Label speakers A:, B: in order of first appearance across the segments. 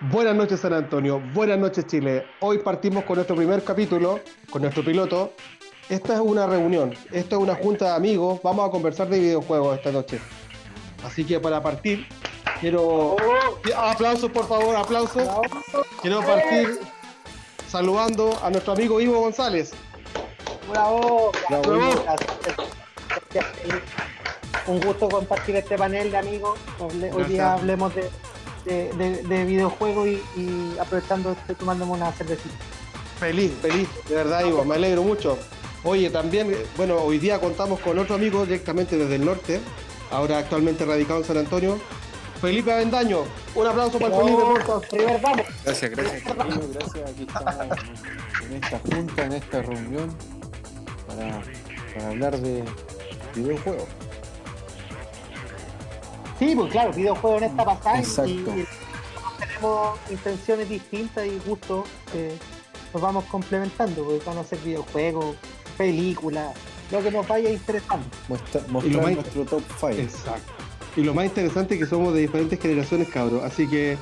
A: Buenas noches San Antonio, buenas noches Chile. Hoy partimos con nuestro primer capítulo, con nuestro piloto. Esta es una reunión, esta es una junta de amigos, vamos a conversar de videojuegos esta noche. Así que para partir, quiero... Aplausos por favor, aplausos. Quiero partir saludando a nuestro amigo Ivo González.
B: Bravo,
C: Bravo.
B: Un gusto compartir este panel de amigos. Hoy día hablemos de, de, de- de videojuegos y, y aprovechando estoy tomándome una cervecita.
A: Feliz, feliz, de verdad Ivo, me alegro mucho. Oye, también, eh, bueno, hoy día contamos con otro amigo directamente desde el norte, ahora actualmente radicado en San Antonio, Felipe Avendaño. Un aplauso para el Felipe, por favor.
B: primer vamos.
C: Gracias, gracias, gracias. Aquí estamos en esta junta, en esta reunión, para, para hablar de videojuegos.
B: Sí, pues claro, videojuegos en esta pasada y-
C: Exacto.
B: y, tenemos intenciones distintas y gustos que nos vamos complementando, porque van a ser videojuegos, películas, lo que nos vaya interesando.
C: Muestra,
A: Y lo
C: mostrar
A: más-
C: nuestro top 5.
A: Exacto. Y lo más interesante es que somos de diferentes generaciones, cabros. Así que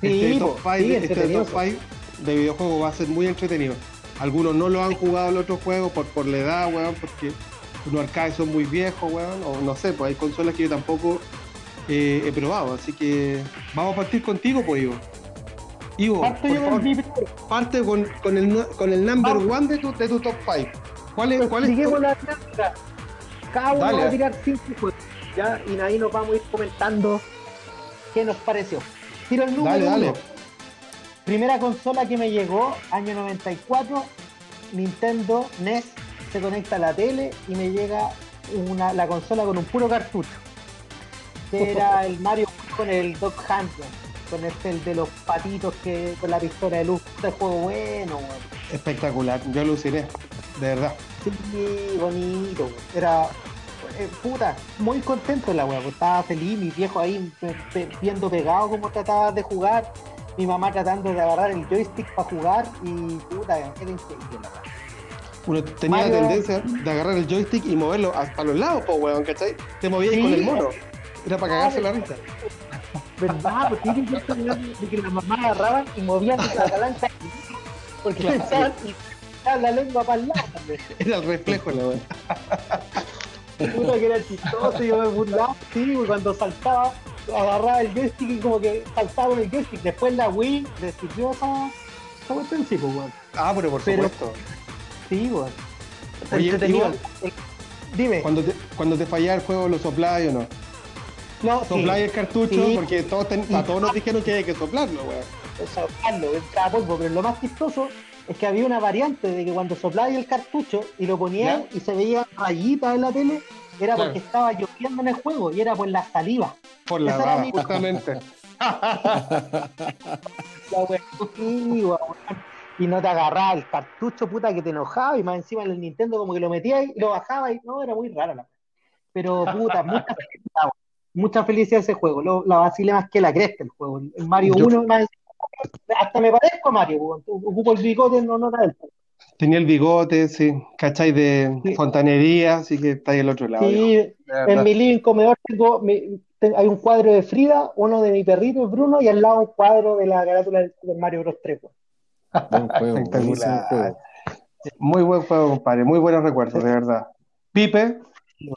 B: Sí,
A: este,
B: po,
A: top five,
B: sí,
A: este
B: entretenido,
A: top five de videojuegos va a ser muy entretenido. Algunos no lo han jugado el otro juego por, por la edad, weón, porque los arcades son muy viejos, weón, o no sé, pues hay consolas que yo tampoco eh, he probado. Así que vamos a partir contigo, pues, Ivo. Ivo,
B: Parto
A: por favor, parte con, con el, con el number
B: Vamos.
A: one de tu, de tu top 5. ¿Cuál es, cuál es
B: la dinámica. Cada uno
A: Dale.
B: va a tirar cinco juegos, ¿ya? Y ahí nos vamos a ir comentando qué nos pareció. Tiro el número
A: Dale, dale.
B: uno. Primera consola que me llegó, año 94, Nintendo NES, se conecta a la tele y me llega una, la consola con un puro cartucho. Que era el Mario con el Dog Hunter, con este el de los patitos que con la pistola de luz. Este juego bueno, weón.
A: Espectacular, yo aluciné, de verdad.
B: Sí, bonito. Era, eh, puta, muy contento la weá. pues, Estaba feliz, mi viejo ahí pe- viendo pegado cómo trataba de jugar. Mi mamá tratando de agarrar el joystick para jugar y puta, era increíble la weá.
A: Uno tenía
B: Mario-
A: la tendencia de agarrar el joystick y moverlo para los lados, po, weón, ¿cachai? Te movías
B: Sí.
A: con el mono. Era para cagarse la risa.
B: ¿Verdad? Porque tiene que esta weá de que las mamás agarraban y movían la calanca porque
A: Claro.
B: pensaban y la lengua para el lado.
A: Era el reflejo, la weón.
B: Puta que era chistoso, yo me burlaba, sí, cuando saltaba, agarraba el joystick y como que saltaba con el joystick. Después la Wii le sirvió esa, cuestión, sí, pues, weón.
A: Ah, pero por
B: Pero-
A: supuesto.
B: Sí, weón.
A: Oye,
B: Entretenido. Eh, Dime,
A: Cuando te, cuando te fallaba el juego, ¿lo soplabas o no?
B: No, sí,
A: Soplabas el cartucho
B: Sí.
A: porque todos, ten- a todos nos dijeron que hay que soplarlo, weón.
B: soplarlo, entraba polvo, pero lo más chistoso es que había una variante de que cuando soplabas el cartucho y lo ponías y se veía rayitas en la tele, era
A: Claro.
B: porque estaba lloviendo en el juego y era por la saliva.
A: Por la baba, justamente.
B: Y no te agarraba el cartucho, puta, que te enojaba, y más encima en el Nintendo como que lo metías y lo bajaba y no, era muy raro la. Pero puta, mucha felicidad, weón. Mucha felicidad ese juego. Lo- la vacilé más que la cresta el juego. El Mario
A: Yo-
B: 1, más encima, hasta me parezco a Mario, ocupo el bigote, no nota él.
A: Tenía el bigote, sí, ¿cachai? De
B: Sí.
A: fontanería, así que está ahí al otro lado.
B: Sí,
A: de
B: en mi living comedor tengo, mi- hay un cuadro de Frida, uno de mi perrito, Bruno, y al lado un cuadro de la carátula del Super Mario Bros. 3, weón.
C: Buen juego, buenísimo
A: Espectacular.
C: juego.
A: Muy buen juego, compadre. Muy buenos recuerdos, de verdad. Pipe,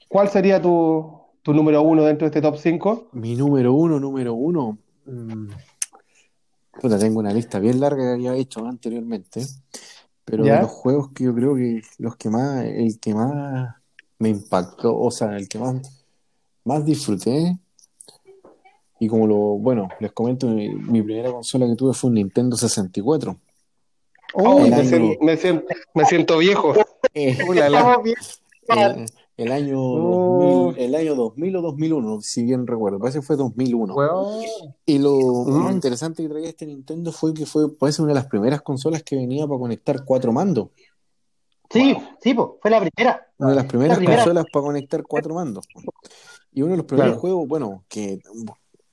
A: ¿cuál sería tu, tu número uno dentro de este top 5?
C: Mi número uno, número uno. mm, puta, tengo una lista bien larga que había hecho anteriormente. Pero
A: ¿Ya?
C: de los juegos que yo creo que los que más, el que más me impactó, o sea, el que más, más disfruté. Y como lo, bueno, les comento, mi, mi primera consola que tuve fue un Nintendo 64.
A: Oh, me,
C: año-
A: siento, me, siento, me siento viejo.
C: Eh,
A: la-
B: bien.
C: El, el año
A: Oh.
C: 2000, el año 2000 o 2001, si bien recuerdo, parece que fue 2001.
A: Weón.
C: Y lo
A: Mm.
C: más interesante que traía este Nintendo fue que fue parece una de las primeras consolas que venía para conectar cuatro mandos.
B: Sí, sí, po, fue la primera.
C: Una de las primeras
B: primera.
C: consolas para conectar cuatro mandos. Y uno de los primeros
A: Claro.
C: juegos, bueno, que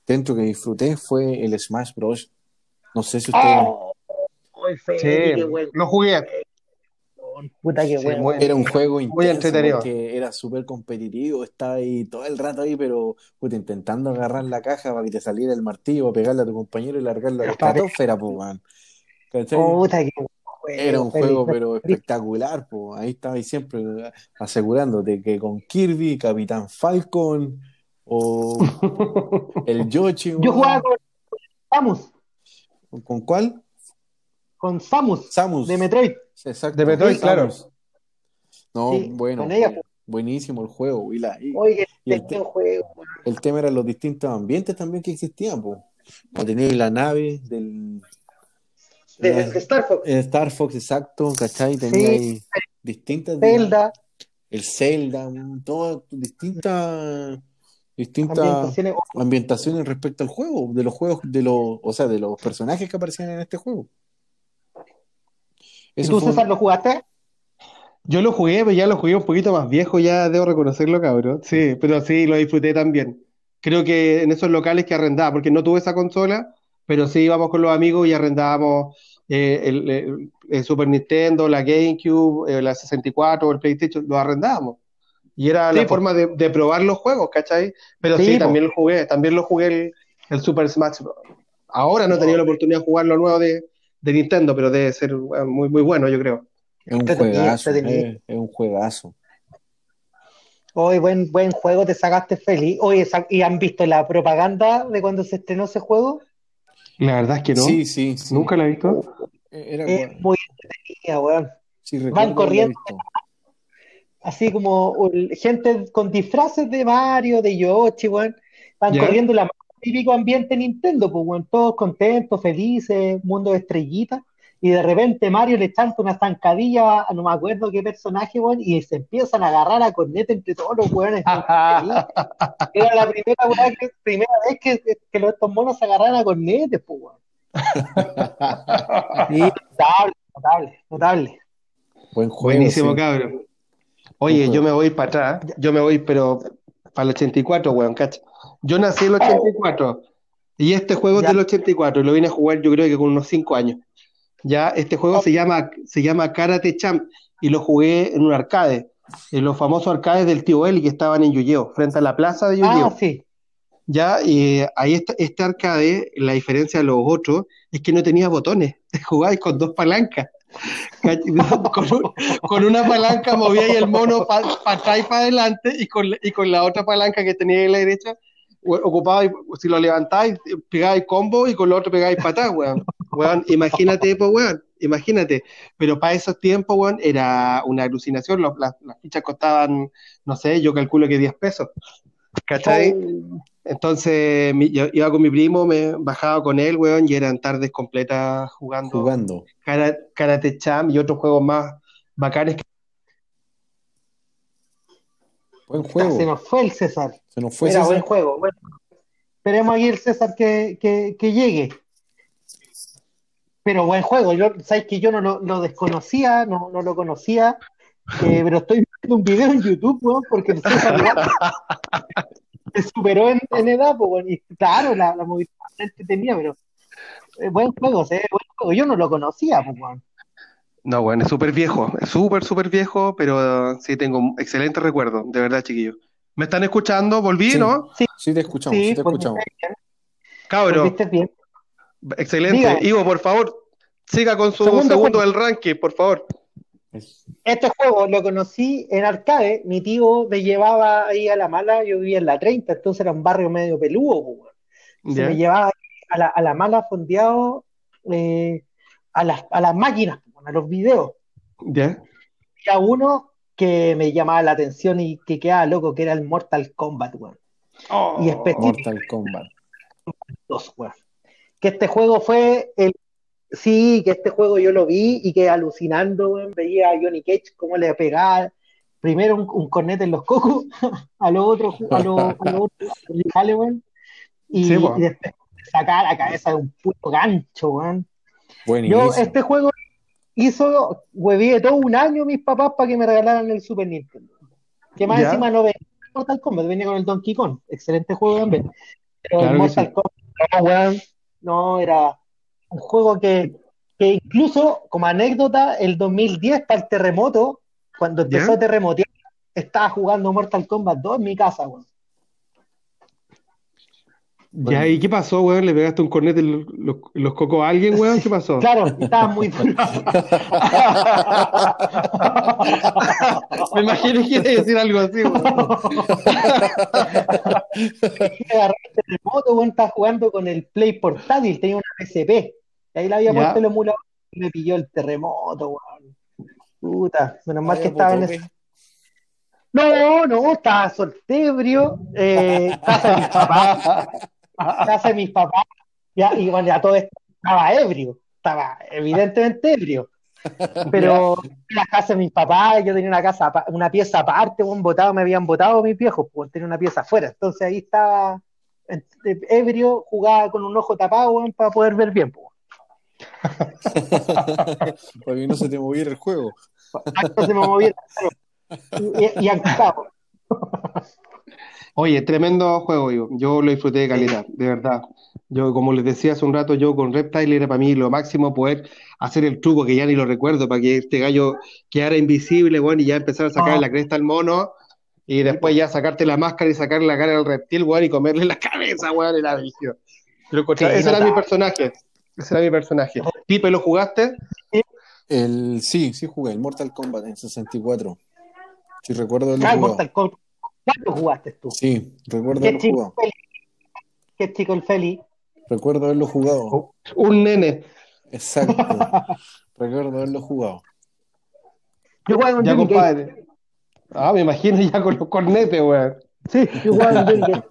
C: dentro que disfruté fue el Smash Bros. No sé si ustedes...
B: Oh,
A: Sí, lo jugué.
B: Weón. Puta que
A: Sí, muy-
C: Era un juego intenso
A: entretenido.
C: porque era súper competitivo, estaba ahí todo el rato ahí, pero puta, intentando agarrar la caja para que te saliera el martillo, para pegarle a tu compañero y largarlo a la estratosfera, pues, weón.
B: Que.
C: Era un juego, pero espectacular, pues. Ahí estaba ahí siempre asegurándote que con Kirby, Capitán Falcon o el Yoshi,
B: Yo jugaba con Samus,
C: ¿Con cuál?
B: Con Samus,
C: Samus.
B: de Metroid.
C: Exacto.
A: De Metroid,
C: Samus.
A: claro.
C: No,
B: Sí,
C: bueno,
B: con ella,
C: bueno, buenísimo el juego. Y, la, y
B: Oye,
C: Y el
B: buen juego,
C: el tema eran los distintos ambientes también que existían, pues. Tenía la nave del
B: De,
C: la-
B: de Star Fox,
C: el Star Fox, exacto, ¿cachai? Tenía
B: Sí.
C: ahí distintas
B: Zelda,
C: el Zelda, todas distintas distintas
B: ambientaciones.
C: ambientaciones respecto al juego, de los juegos, de los, o sea, de los personajes que aparecían en este juego.
B: ¿Y tú,
C: un-
B: César, lo jugaste?
A: Yo lo jugué, pero ya lo jugué un poquito más viejo, ya debo reconocerlo, cabrón. Sí, pero sí, lo disfruté también. Creo que en esos locales que arrendaba, porque no tuve esa consola, pero sí íbamos con los amigos y arrendábamos eh, el, el- el Super Nintendo, la GameCube, eh, la 64, el PlayStation, lo arrendábamos. Y era
B: Sí,
A: la
B: po.
A: forma de, de probar los juegos, ¿cachai? Pero
B: Sí,
A: también lo jugué, también lo jugué el, el Super Smash Bros. Ahora no he tenido la oportunidad de jugar lo nuevo de, de Nintendo, pero debe ser bueno, muy, muy bueno, yo creo.
C: es un juegazo,
B: entretenido.
C: es, es un juegazo.
B: Hoy buen, buen juego, te sacaste feliz. Oye, ¿y han visto la propaganda de cuando se estrenó ese juego?
A: La verdad es que no.
C: Sí, sí, sí.
A: Nunca la he visto.
C: Era,
B: Es muy entretenida, weón.
C: sí,
B: van corriendo. Así como gente con disfraces de Mario, de Yoshi, weón. Van
A: Ya.
B: corriendo la típico ambiente Nintendo, pues, weón. Todos contentos, felices, mundo de estrellitas. Y de repente Mario le chanta una zancadilla a no me acuerdo qué personaje, weón, y se empiezan a agarrar a corneta entre todos los weones. Era la primera, que- primera vez que, que los- estos monos se agarraran a cornetes, pues, weón. Sí, notable, notable, notable.
C: Buen juego.
A: Buenísimo,
C: sí.
A: cabrón. Oye, yo me voy para atrás. Yo me voy, pero para el 84, weón, cacha. Yo nací en el 84 y este juego es
B: Ya.
A: del 84 y lo vine a jugar yo creo que con unos 5 años. Ya, este juego se llama, se llama Karate Champ y lo jugué en un arcade, en los famosos arcades del tío Eli que estaban en Yuyeo, frente a la plaza de Yuyeo.
B: Ah, sí.
A: Ya, y ahí está, este arcade, la diferencia de los otros es que no tenía botones, jugabais con dos palancas. ¿Cach- Con, un- con una palanca movíais el mono para atrás y para adelante, y con, y con la otra palanca que tenía en la derecha, ocupabais, si lo levantáis, pegáis combo y con lo otro pegáis atrás, weón. Weón, imagínate, pues, weón, imagínate. Pero para esos tiempos, weón, era una alucinación. Los- las, las fichas costaban, no sé, yo calculo que 10 pesos. ¿Cachai? Entonces mi- yo iba con mi primo, me bajaba con él, weón, y eran tardes completas jugando
C: Jugando.
A: Kara- Karate Champ y otros juegos más bacanes. que-
C: Buen
B: Se
C: juego.
B: nos fue el César.
C: Se nos fue
B: Era
C: César.
B: buen juego. Bueno, esperemos aquí el César que, que, que llegue. Pero buen juego. Yo, sabes que yo no lo, lo desconocía, no, no lo conocía, eh, pero estoy viendo un video en YouTube, weón, porque el César se superó en, en edad, pues, y claro, la, la movilidad que tenía, pero eh, buen juego, se ve buen juego. Yo no lo conocía, pues.
A: No, weón, es súper viejo, es súper, súper viejo, pero uh, sí tengo excelentes recuerdos, de verdad, chiquillos. ¿Me están escuchando? ¿Volví,
C: Sí.
A: no?
C: Sí, te escuchamos, sí,
B: Sí,
C: te escuchamos.
A: Cabro,
B: ¿Viste bien?
A: excelente.
B: Diga.
A: Ivo, por favor, siga con su
B: Segundo
A: del ranking, por favor.
C: Es-
B: Este juego lo conocí en arcade. Mi tío me llevaba ahí a la mala. Yo vivía en la 30, entonces era un barrio medio peludo. pues. Se me llevaba a la, a la mala fondeado eh, a, las, a las máquinas, a los videos.
A: ¿Ya?
B: Y a uno que me llamaba la atención y que quedaba loco, que era el Mortal Kombat, weón. Y específico.
C: Mortal Kombat.
B: dos, weón. Que este juego fue el. Sí, que este juego yo lo vi y que alucinando, weón, veía a Johnny Cage cómo le pegaba primero un, un cornete en los cocos a los otros a los, a los otros rivales, weón, y,
A: Sí,
B: y después sacar la cabeza de un puto gancho, weón. Yo este juego hizo, hueví todo un año mis papás para que me regalaran el Super Nintendo. Que más
A: Ya.
B: encima no venía con Mortal Kombat, venía con el Donkey Kong. Excelente juego también. Pero
A: Claro
B: Mortal
A: sí.
B: Kombat, no, era un juego que que incluso, como anécdota, el 2010 para el terremoto, cuando empezó
A: ¿Ya?
B: a terremotear, estaba jugando Mortal Kombat 2 en mi casa,
A: Ya, ¿y qué pasó, weón? ¿Le pegaste un cornete en los, los- cocos a alguien, weón? ¿Qué pasó?
B: Claro, estaba muy.
A: Me imaginé que iba a decir algo así, weón.
B: agarré el terremoto, weón, estaba jugando con el Play portátil, tenía una PSP. Y ahí le había
A: Ya.
B: puesto el emulador y me pilló el terremoto, weón. Puta, menos mal que
C: Vaya,
B: estaba en ese. No, no, estaba soltebrio, eh, casa de mis papás, casa de mis papás, ya, y bueno, ya todo esto estaba ebrio, estaba evidentemente ebrio. Pero en la casa de mis papás, yo tenía una casa, una pieza aparte, un botado, me habían botado mis viejos, pues tenía una pieza afuera. Entonces ahí estaba ebrio, jugaba con un ojo tapado, para poder ver bien, pues.
C: Para que no se te moviera el juego.
B: Entonces me movía claro, y, y, y.
A: Oye, tremendo juego, yo. Yo lo disfruté de calidad, de verdad. Yo, como les decía hace un rato, yo con Reptile era para mí lo máximo poder hacer el truco que ya ni lo recuerdo, para que este gallo quedara invisible, bueno, y ya empezar a sacar
B: Ah.
A: la cresta al mono, y después ya sacarte la máscara y sacarle la cara al reptil, weón, y comerle la cabeza, weón. Lo encontré-
B: Sí,
A: ese era mi personaje. Ese era mi personaje. Pipe, ¿lo jugaste?
C: El, sí, sí jugué, el Mortal Kombat en 64. Sí, recuerdo
B: Ah, el
C: jugado.
B: Mortal Kombat. ¿Cuánto jugaste tú?
C: Sí, recuerdo
B: ¿Qué
C: haberlo
B: chico
C: jugado.
B: el Feli? ¿Qué chico el Feli?
C: Recuerdo haberlo jugado.
A: Un nene.
C: Exacto. recuerdo haberlo jugado.
B: Yo jugaba con
A: Ya,
B: Johnny
A: compadre. Ah, me imagino ya con los cornetes, weón.
B: Sí, yo jugaba con Johnny Cage.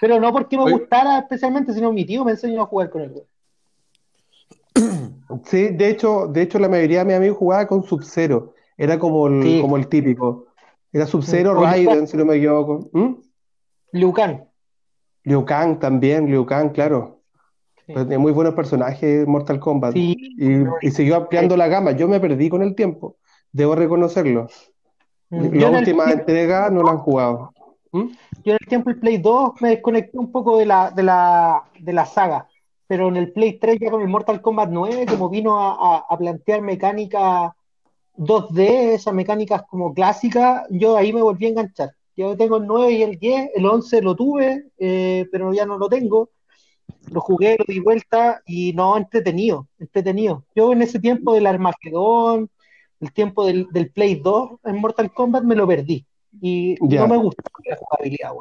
B: Pero no porque me
A: Oye.
B: gustara especialmente, sino mi tío me enseñó a jugar con él. güey.
A: Sí, de hecho, de hecho la mayoría de mis amigos jugaba con Sub-Zero. Era como el,
B: Sí.
A: como el típico. Era Sub-Zero, Raiden, si no me equivoco. ¿Mm?
B: Liu Kang.
A: Liu Kang también, Liu Kang, claro.
B: Sí.
A: Pues tiene muy buenos personajes Mortal Kombat.
B: Sí,
A: Y, y siguió ampliando la gama. Yo me perdí con el tiempo, debo reconocerlo.
B: Mm.
A: La
B: Yo el
A: última
B: tiempo-
A: entrega no la han jugado. ¿Mm?
B: Yo en el tiempo el Play 2 me desconecté un poco de la, de la, de la saga, pero en el Play 3 ya con el Mortal Kombat 9, como vino a, a- a plantear mecánica 2D, esas mecánicas como clásicas, yo ahí me volví a enganchar. Yo tengo el 9 y el 10, el 11 lo tuve, eh, pero ya no lo tengo. Lo jugué, lo di vuelta y no, entretenido, entretenido. Yo en ese tiempo del Armagedón, el tiempo del, del Play 2 en Mortal Kombat me lo perdí. Y no me gustó la jugabilidad.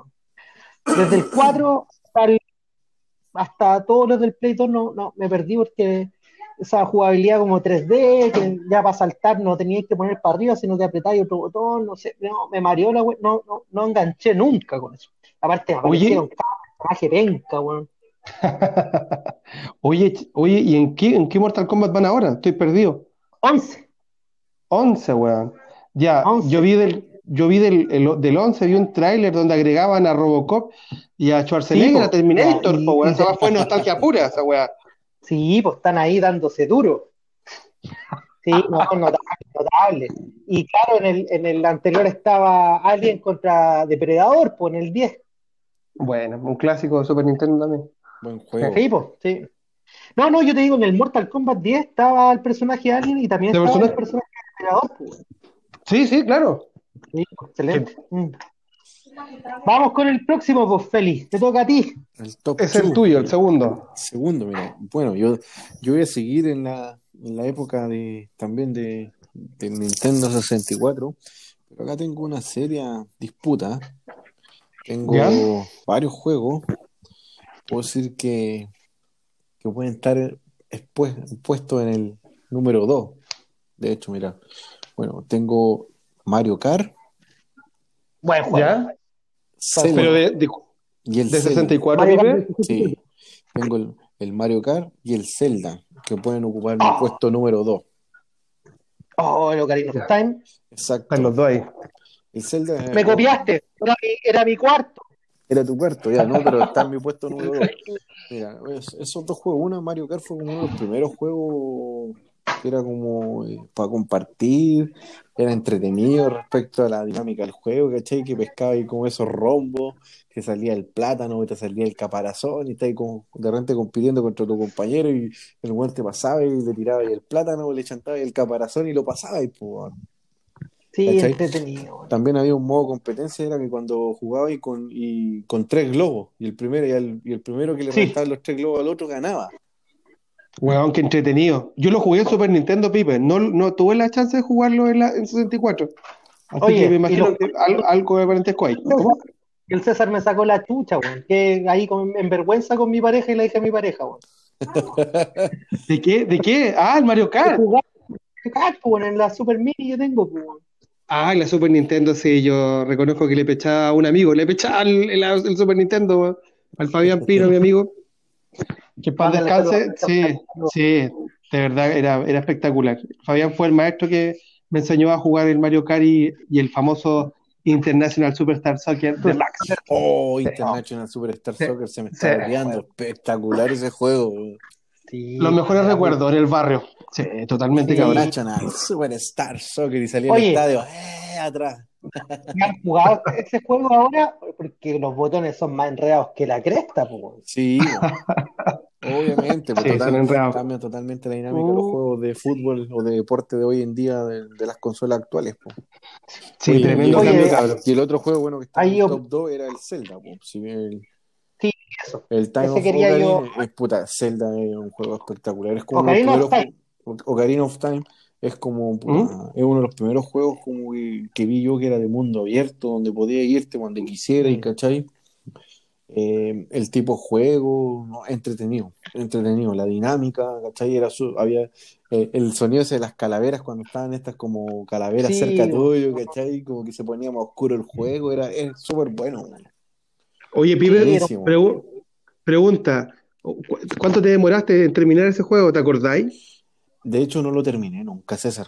B: Desde el 4 hasta, el- hasta todos los del Play 2 no, no, me perdí porque esa jugabilidad como 3D, que ya para saltar no teníais que poner para arriba, sino que apretáis otro botón, no sé, no, me mareó la we- no, no, no enganché nunca con eso. Aparte me
A: Oye.
B: parecieron cada personaje penca, weón.
A: Oye, oye, ¿y en qué, en qué Mortal Kombat van ahora? Estoy perdido.
B: 11.
A: 11, weón. Ya,
B: 11.
A: yo vi del, yo vi del, el- del 11, vi un tráiler donde agregaban a Robocop y a Schwarzenegger,
B: Sí,
A: a Terminator, po, weón. Esa fue nostalgia pura, esa weá.
B: Sí, pues están ahí dándose duro. Sí, no, notable, notable. Y claro, en el, en el anterior estaba Alien contra Depredador, pues en el 10.
A: Bueno, un clásico de Super Nintendo también.
C: Buen juego.
B: Sí, pues, sí. No, no, yo te digo, en el Mortal Kombat 10 estaba el personaje Alien y también
A: ¿De
B: estaba el
A: personaje?
B: personaje Depredador, pues.
A: Sí, sí, claro.
B: Sí, pues, excelente. Mm. Vamos con el próximo, pues, Félix. Te toca a ti.
C: El top
A: Es el tuyo, el segundo.
C: Segundo, mira. Bueno, yo, yo voy a seguir en la, en la época de también de, de Nintendo 64, pero acá tengo una seria disputa. Tengo
A: ¿Ya?
C: varios juegos. Puedo decir que, que pueden estar puestos en el número 2. De hecho, mira. Bueno, tengo Mario Kart,
B: Buen juego.
A: ¿Ya?
C: Zelda
A: Pero de, de,
C: y el
A: de
C: Zelda.
A: 64,
B: Mario
A: Pipe.
B: Kart,
C: Sí, tengo el, el Mario Kart y el Zelda, que pueden ocupar mi
B: Ah.
C: puesto número 2.
B: Oh, el Ocarina of Time.
C: Exacto.
A: Están los dos ahí.
C: El Zelda
B: Me copiaste. Era mi, era mi cuarto.
C: era tu cuarto, ya, ¿no? Pero está en mi puesto número 2. Mira, es- esos dos juegos, uno Mario Kart fue como uno de los primeros juegos que era como eh, para compartir, era entretenido respecto a la dinámica del juego, ¿cachai? Que pescaba ahí como esos rombos, que salía el plátano, te salía el caparazón, y ahí como de repente compitiendo contra tu compañero, y el guante pasaba y le tiraba ahí el plátano, le chantaba el caparazón y lo pasaba y pues.
B: Sí, weón.
C: También había un modo competencia, era que cuando jugaba y con, y con tres globos, y el primero, y el, y el primero que le
B: Sí.
C: los tres globos al otro ganaba.
A: Weón, qué entretenido. Yo lo jugué en Super Nintendo, Pipe. No, no tuve la chance de jugarlo en, la, en 64. Así
B: Oye,
A: que me imagino que al- algo de parentesco hay.
B: Y el César me sacó la chucha, weón. Que ahí con- en vergüenza con mi pareja y le dije a mi pareja, weón.
A: ¿De qué? ¿De qué? Ah, el Mario Kart.
B: Jugar, weón, en la Super Mini que tengo, pues, weón.
A: Ah, la Super Nintendo, sí, yo reconozco que le pechaba a un amigo, le pechaba el, el- el Super Nintendo, weón, al Fabián Pino, mi amigo. Que para
B: Mándale
A: descanse, sí, sí, de verdad era, era espectacular. Fabián fue el maestro que me enseñó a jugar el Mario Kart y, y el famoso International Superstar Soccer Deluxe.
C: Oh, International Superstar. Soccer se me está olvidando. Espectacular ese juego.
B: Sí,
A: Los mejores recuerdos en el barrio. Sí, totalmente
B: Sí.
A: cabrón.
C: International Superstar Soccer y salía
B: Oye.
C: el estadio eh, atrás.
B: ¿Y han jugado ese juego ahora? Porque los botones son más enredados que la cresta, pues.
C: Sí, obviamente, pues,
A: Sí, son
C: total-
A: enredados.
C: cambia totalmente la dinámica de los
A: Uh.
C: juegos de fútbol o de deporte de hoy en día de, de las consolas actuales. pues.
A: Sí,
C: Oye,
A: tremendo
C: y,
B: Oye,
C: el,
A: cabrón.
C: y el otro juego bueno que está en el top 2 era el Zelda. pues. Si bien el,
B: Eso.
C: el Time
B: Ese
C: of
B: quería
C: Ocarina
B: yo-
C: es puta, Zelda es un juego espectacular. Es como
B: Ocarina of
C: ju- Ocarina of Time es como puta,
A: ¿Mm?
C: es uno de los primeros juegos como que, que vi yo que era de mundo abierto, donde podía irte cuando quisiera, y
B: Mm.
C: ¿cachai? Eh, el tipo de juego, no, entretenido, entretenido, la dinámica, ¿cachai? Era su- había eh, el sonido ese de las calaveras cuando estaban estas como calaveras
B: Sí,
C: cerca tuyo, ¿cachai? Como que se ponía más oscuro el juego, era es súper bueno. man.
A: Oye, Pipe, pregu- pregunta, ¿cu- ¿cuánto te demoraste en terminar ese juego? ¿Te acordáis?
C: De hecho, no lo terminé nunca, César.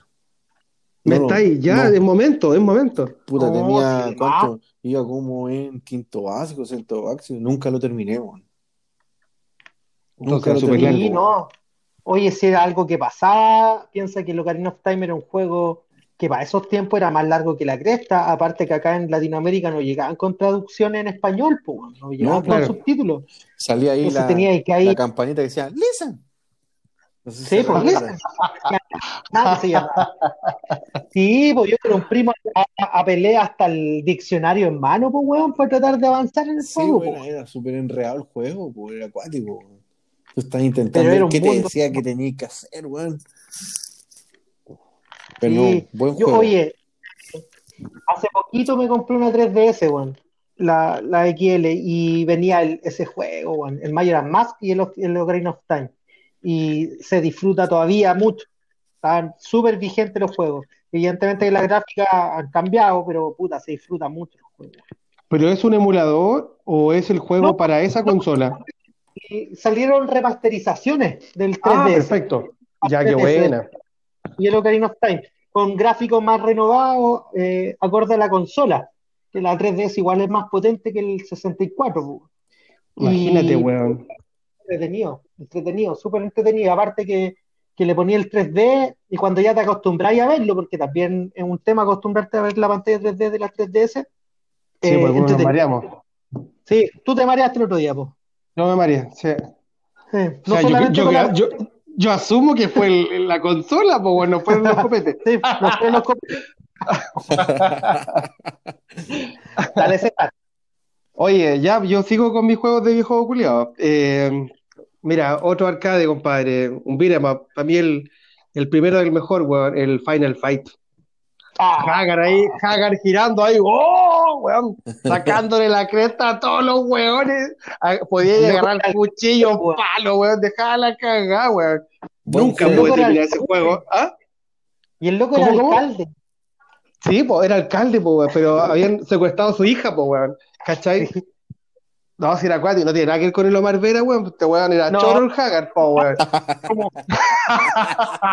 A: ¿Me
C: No,
A: estáis? Ya,
C: no.
A: es momento, es momento.
C: Puta,
B: No,
C: tenía, ¿cuánto? Iba como en quinto básico, sexto básico, nunca lo terminé, man. Nunca
A: Entonces,
C: lo terminé.
B: Sí, no. Oye, si era algo que pasaba, piensa que el Ocarina of Time era un juego que para esos tiempos era más largo que la cresta, aparte que acá en Latinoamérica no llegaban con traducciones en español, pues, no llegaban
A: claro.
B: con subtítulos.
C: Salía ahí
B: Entonces
C: la,
B: tenía que
C: la
B: ahí,
C: campanita que decía, listen. No sé si
B: Sí,
C: se recuerdan.
B: nada que se llama. Sí, pues yo con un primo a, a- pelea hasta el diccionario en mano, pues, weón, para tratar de avanzar en el
C: Sí,
B: juego,
C: bueno, era súper enredado el juego, pues, era acuático. Tú estás intentando ver qué te
B: mundo-
C: decía que tenías que hacer, weón. Pero
B: Sí.
C: no, buen
B: Yo,
C: juego.
B: oye, hace poquito me compré una 3DS, weón, la, la XL, y venía el- ese juego, weón, el Majora's Mask y el, el Ocarina of Time. Y se disfruta todavía mucho. Están súper vigentes los juegos. Evidentemente que las gráficas han cambiado, pero puta, se disfruta mucho el juego.
A: ¿Pero es un emulador o es el juego
B: No,
A: para esa consola?
B: Y salieron remasterizaciones del 3DS.
A: Ah, perfecto. Ya,
B: 3DS.
A: buena.
B: y el Ocarina of Time, con gráficos más renovados, eh, acorde a la consola, que la 3DS igual es más potente que el 64. po.
A: Imagínate,
B: Y
A: weón.
B: Entretenido, entretenido, súper entretenido. Aparte que, que le ponía el 3D y cuando ya te acostumbráis a verlo, porque también es un tema acostumbrarte a ver la pantalla 3D de las 3DS.
A: Sí,
B: eh,
A: pues algunos nos
B: entretenido.
A: mareamos.
B: Sí, tú te mareaste el otro día, po.
A: Yo me mareé, sí.
B: Eh,
A: O
B: no
A: sea, yo,
B: solamente
A: yo-
B: con la-
A: yo- yo asumo que fue el- la consola, pues bueno, fueron los copetes.
B: Sí, los frenos co- Dale, César.
A: Oye, ya, yo sigo con mis juegos de viejo culiado. Eh, mira, otro arcade, compadre. Un beat'em up. Para mí el, el primero del mejor, weón, el Final Fight.
B: Ah,
A: Hagar ahí, Hagar girando ahí, ¡oh! weón! Sacándole la cresta a todos los weones. Ah, Podía
B: Loco,
A: agarrar
B: era-
A: cuchillo,
B: weón.
A: palo, weón, dejaba la cagada, weón. Nunca pude
B: era
A: terminar
B: el-
A: ese juego. ¿Ah?
B: y el loco
A: ¿Cómo,
B: era
A: cómo?
B: alcalde.
A: Sí, pues era alcalde, pues, weón, pero habían secuestrado a su hija, pues, weón. ¿Cachai? No, si era acuático, no tiene nada que ver con el Omar Vera, weón. Este weón era
B: No.
A: Choro el Hagar, pues, weón.
B: como,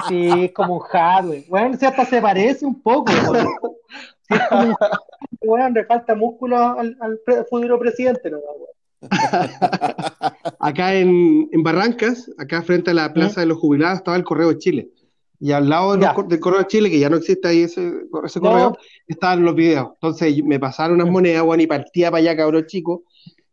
B: sí, es como un hardware. Bueno, si hasta se parece un poco. weón. Sí, es como un weón, le falta músculo al, al pre- futuro presidente, ¿no? weón?
A: Acá en, en Barrancas, acá frente a la Plaza de los Jubilados, estaba el Correo de Chile. Y al lado de los del Correo de Chile, que ya no existe ahí ese, ese
B: No.
A: correo, estaban los videos. Entonces me pasaron unas monedas, weón, y partía para allá, cabrón chico.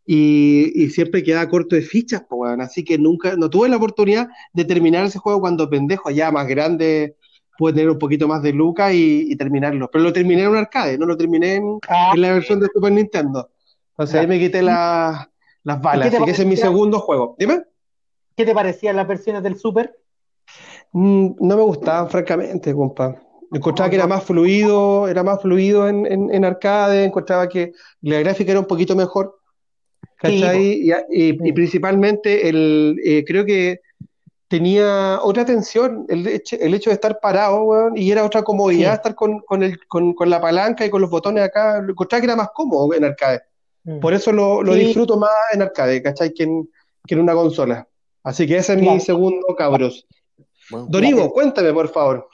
A: Y, y siempre quedaba corto de fichas, pues. Así que nunca, no tuve la oportunidad de terminar ese juego cuando pendejo, ya más grande, pude tener un poquito más de lucas y, y terminarlo. Pero lo terminé en un arcade, no lo terminé en,
B: Ah,
A: en la versión de Super Nintendo. Entonces
B: Ya.
A: ahí me quité la- las balas.
B: ¿Y qué te
A: Así que ese es mi segundo juego. Dime.
B: ¿Qué te parecían las versiones del Super?
A: Mm, no me gustaban, francamente, compa. Encontraba que era más fluido, era más fluido en, en, en arcade, encontraba que la gráfica era un poquito mejor, ¿cachai? Y, y- y
B: Sí.
A: principalmente el, eh, creo que tenía otra tensión, el hecho, el hecho de estar parado, weón, y era otra comodidad
B: Sí.
A: estar con, con, el, con, con la palanca y con los botones acá, lo encontraba que era más cómodo en arcade.
B: Mm.
A: Por eso lo, lo
B: Sí.
A: disfruto más en arcade, ¿cachai? Que en, que en una consola. Así que ese es mi segundo, cabros.
C: Bueno,
A: cuéntame, por favor.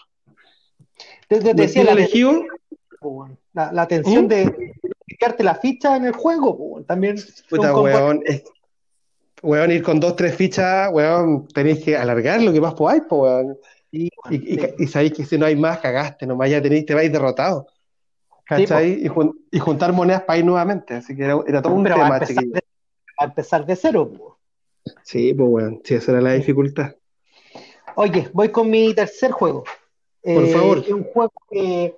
B: Te
A: ¿Mi
B: decía la,
A: elegido?
B: la tensión
A: ¿Mm?
B: de picarte la ficha en el juego, también
A: Puta, weón. es- weón, ir con dos, tres fichas, weón, tenéis que alargar lo que más podáis, po, weón.
B: Sí,
A: Y,
B: weón,
A: y,
B: sí.
A: y sabéis que si no hay más, cagaste, nomás ya tenéis, te vais derrotado. ¿Cachai? y, jun- y juntar monedas para ir nuevamente. Así que era, era todo un
B: Pero va a
A: tema,
B: empezar
A: chiquillo.
B: de, va a empezar de cero. po.
A: Sí, pues, weón. Sí, esa era la dificultad.
B: Oye, voy con mi tercer juego.
A: Por
B: Eh,
A: favor.
B: Es un juego que,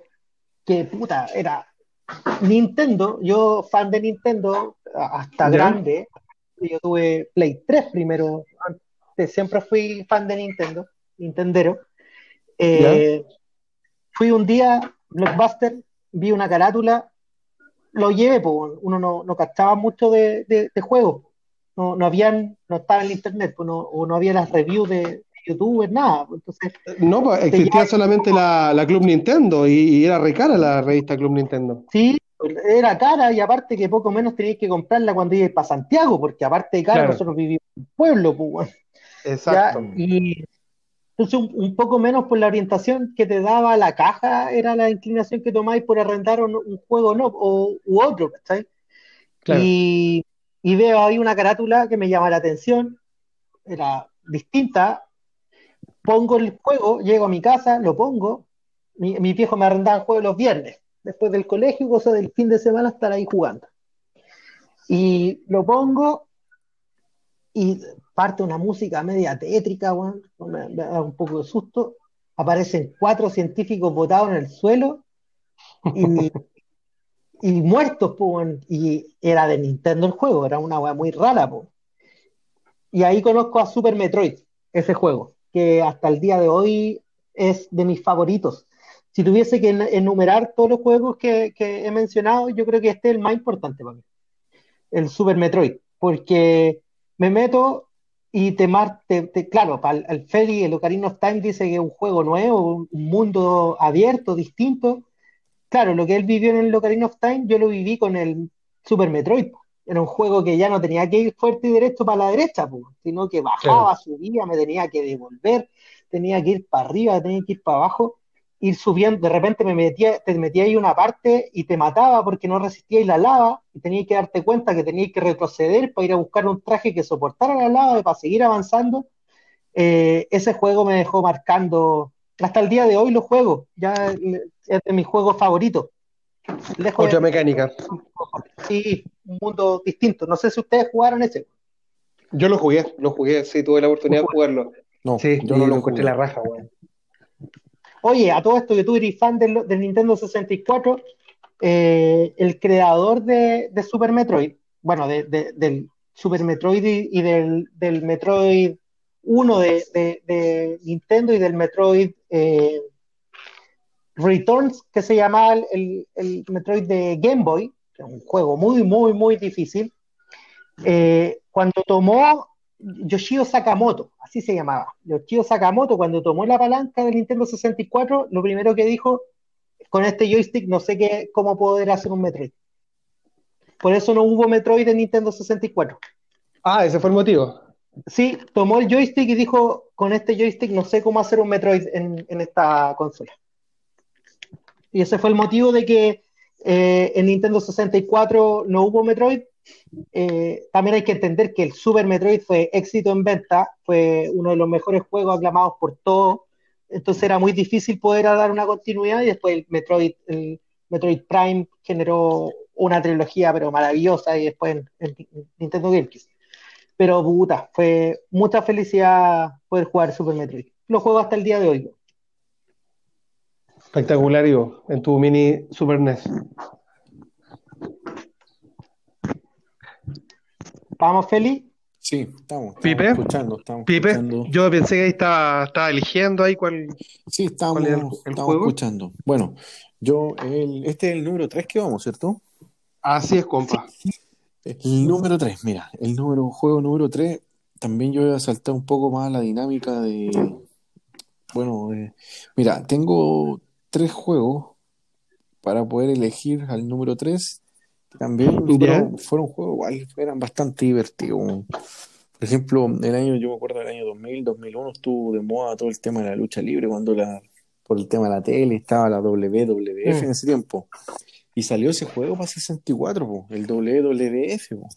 B: que, puta, era Nintendo. Yo, fan de Nintendo, hasta
A: Ya.
B: grande. Yo tuve Play 3 primero. Antes siempre fui fan de Nintendo, Nintendero. Eh, fui un día, Blockbuster, vi una carátula, lo llevé, pues, uno no, no cachaba mucho de, de, de juegos. No, no habían, no estaba en el internet, pues, no, o no había las reviews de YouTube, nada. pues, Entonces,
A: No, pues existía solamente la, la Club Nintendo y, y era re cara la revista Club Nintendo.
B: sí, era cara y aparte que poco menos tenías que comprarla cuando ibas para Santiago, porque aparte de cara,
A: Claro.
B: nosotros vivíamos en un pueblo, pues. Ya,
A: Exacto.
B: y entonces un, un poco menos por la orientación que te daba la caja era la inclinación que tomáis por arrendar un, un juego no, o, u otro, ¿cachai?
A: Claro.
B: Y, y veo ahí una carátula que me llama la atención, era distinta, pongo el juego, llego a mi casa, lo pongo, mi, viejo me arrendaba el juego los viernes, después del colegio, cosa del fin de semana estar ahí jugando. Y lo pongo y parte una música media tétrica, weón, me, da un poco de susto. Aparecen cuatro científicos botados en el suelo y, muertos, po, y era de Nintendo el juego, era una weá muy rara. Po. Y ahí conozco a Super Metroid, ese juego, que hasta el día de hoy es de mis favoritos. Si tuviese que en- enumerar todos los juegos que, he mencionado, yo creo que este es el más importante para mí, el Super Metroid, porque me meto y te, mar, claro, para el, el Feli, el Ocarina of Time dice que es un juego nuevo, un un mundo abierto, distinto. Claro, lo que él vivió en el Ocarina of Time, yo lo viví con el Super Metroid. Era un juego que ya no tenía que ir fuerte y derecho para la derecha, sino que bajaba, subía, me tenía que devolver, tenía que ir para arriba, tenía que ir para abajo, ir subiendo, de repente me metía, te metía ahí una parte y te mataba porque no resistíais la lava y tenías que darte cuenta que tenías que retroceder para ir a buscar un traje que soportara la lava y para seguir avanzando. Eh, ese juego me dejó marcando, hasta el día de hoy lo juego, ya es de mis juegos favoritos. Lejos
A: Otra
B: de-
A: mecánica.
B: sí, un mundo distinto. No sé si ustedes jugaron ese.
A: Yo lo jugué, lo jugué, sí, tuve la oportunidad de jugarlo.
C: No,
A: Sí,
C: yo no
A: lo
C: lo
A: encontré la raja, weón.
B: Oye, a todo esto que tú eres fan del, del Nintendo 64, eh, el creador de, de Super Metroid, bueno, de- de- del Super Metroid y, y del, del Metroid 1 de, de- de Nintendo y del Metroid eh, Returns, que se llamaba el, el- el Metroid de Game Boy, que es un juego muy, muy, muy difícil, eh, cuando tomó Yoshio Sakamoto, así se llamaba, Yoshio Sakamoto, cuando tomó la palanca del Nintendo 64, lo primero que dijo, con este joystick no sé qué, cómo poder hacer un Metroid. Por eso no hubo Metroid en Nintendo 64.
A: Ah, ese fue el motivo.
B: Sí, tomó el joystick y dijo, con este joystick no sé cómo hacer un Metroid en, en esta consola. Y ese fue el motivo de que eh, en Nintendo 64 no hubo Metroid. Eh, también hay que entender que el Super Metroid fue éxito en venta, fue uno de los mejores juegos aclamados por todos. entonces era muy difícil poder dar una continuidad y después el Metroid, el Metroid Prime generó una trilogía pero maravillosa y después en, en Nintendo GameCube. Pero puta, fue mucha felicidad poder jugar Super Metroid. Lo juego hasta el día de hoy.
A: Espectacular, Ivo, en tu mini Super NES.
B: ¿Vamos, Feli?
C: Sí, estamos, estamos
A: Pipe.
C: escuchando, estamos
A: Pipe,
C: escuchando.
A: yo pensé que ahí estaba, estaba eligiendo ahí cuál.
C: Sí, estamos,
A: ¿Cuál era el- el
C: estamos
A: juego?
C: escuchando. Bueno, yo, el, este es el número 3 que vamos, ¿cierto?
A: Así es, compa.
C: El número 3, mira, el número, juego número 3, también yo voy a saltar un poco más la dinámica de, bueno, de- mira, tengo tres juegos para poder elegir al número 3, que también fueron, fueron juegos eran bastante divertidos. Por ejemplo, el año, yo me acuerdo del año 2000, 2001 estuvo de moda todo el tema de la lucha libre, cuando la, por el tema de la tele estaba la WWF
B: Mm.
C: en ese tiempo. Y salió ese juego para 64, po, el WWF, po.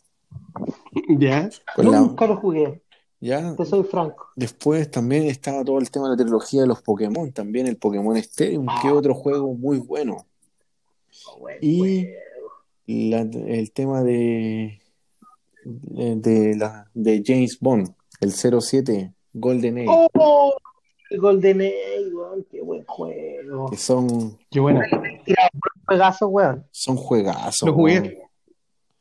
A: Ya.
C: Con la-
B: Nunca lo jugué,
C: ya,
B: te soy franco.
C: después también estaba todo el tema de la trilogía de los Pokémon, también el Pokémon Stadium, que es otro juego muy bueno. Y la- el tema de, de, de la, de James Bond, el 07, Golden Age,
B: ¡Oh! El Golden Age, weón, qué buen juego.
C: que son,
A: Qué buena.
B: Juegazo, weón.
C: son juegazos.
A: Lo jugué.
C: weón.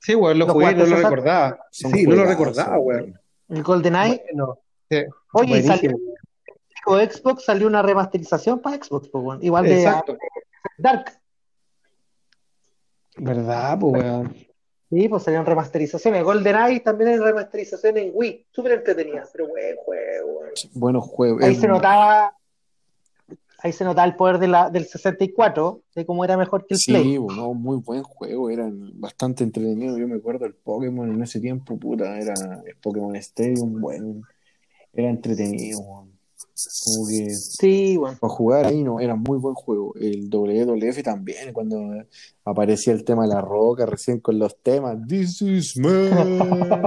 A: Sí, weón, lo
B: ¿Lo
A: jugué y no lo recordaba. Sí, no lo
C: juegazos,
A: recordaba, weón.
B: El Golden Eye.
A: Bueno, sí,
B: Oye,
A: buenísimo.
B: salió Xbox, salió una remasterización para Xbox, pues, weón. igual de
A: Exacto.
B: Dark.
A: ¿Verdad, pues, weón?
B: Sí, pues salieron remasterizaciones. Golden Eye también hay remasterización en Wii. Súper entretenida, pero buen juego.
C: Buenos juegos.
B: Ahí
C: Es-
B: se notaba, ahí se notaba el poder de la, del 64, de cómo era mejor que el Play.
C: Sí, bueno, muy buen juego, eran bastante entretenidos. Yo me acuerdo el Pokémon en ese tiempo, puta, era el Pokémon Stadium, bueno, era entretenido, weón. Como que
B: Sí, bueno.
C: para jugar ahí no, era muy buen juego. El WWF también, cuando aparecía el tema de la roca, recién con los temas, This is man,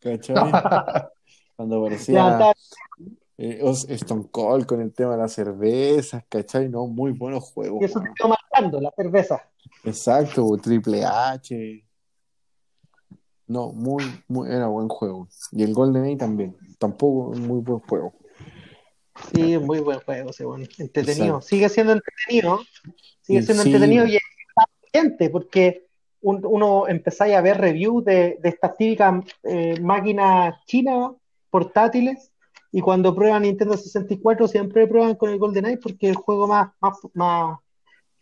C: ¿cachai? Cuando aparecía eh, Stone Cold con el tema de las cervezas, ¿cachai? No, muy buenos juegos.
B: y eso te iba marcando, la cerveza.
C: Exacto, Triple H. No, muy, muy, era buen juego. Y el GoldenEye también. Tampoco muy buen juego.
B: Sí, muy buen juego, bueno. Entretenido.
C: Exacto.
B: Sigue siendo entretenido. Sigue siendo
C: sí.
B: entretenido y está gente, porque un- uno empezáis a ver reviews de, de estas típicas eh, máquinas chinas portátiles y cuando prueban Nintendo 64 siempre prueban con el GoldenEye porque es el juego más, más, más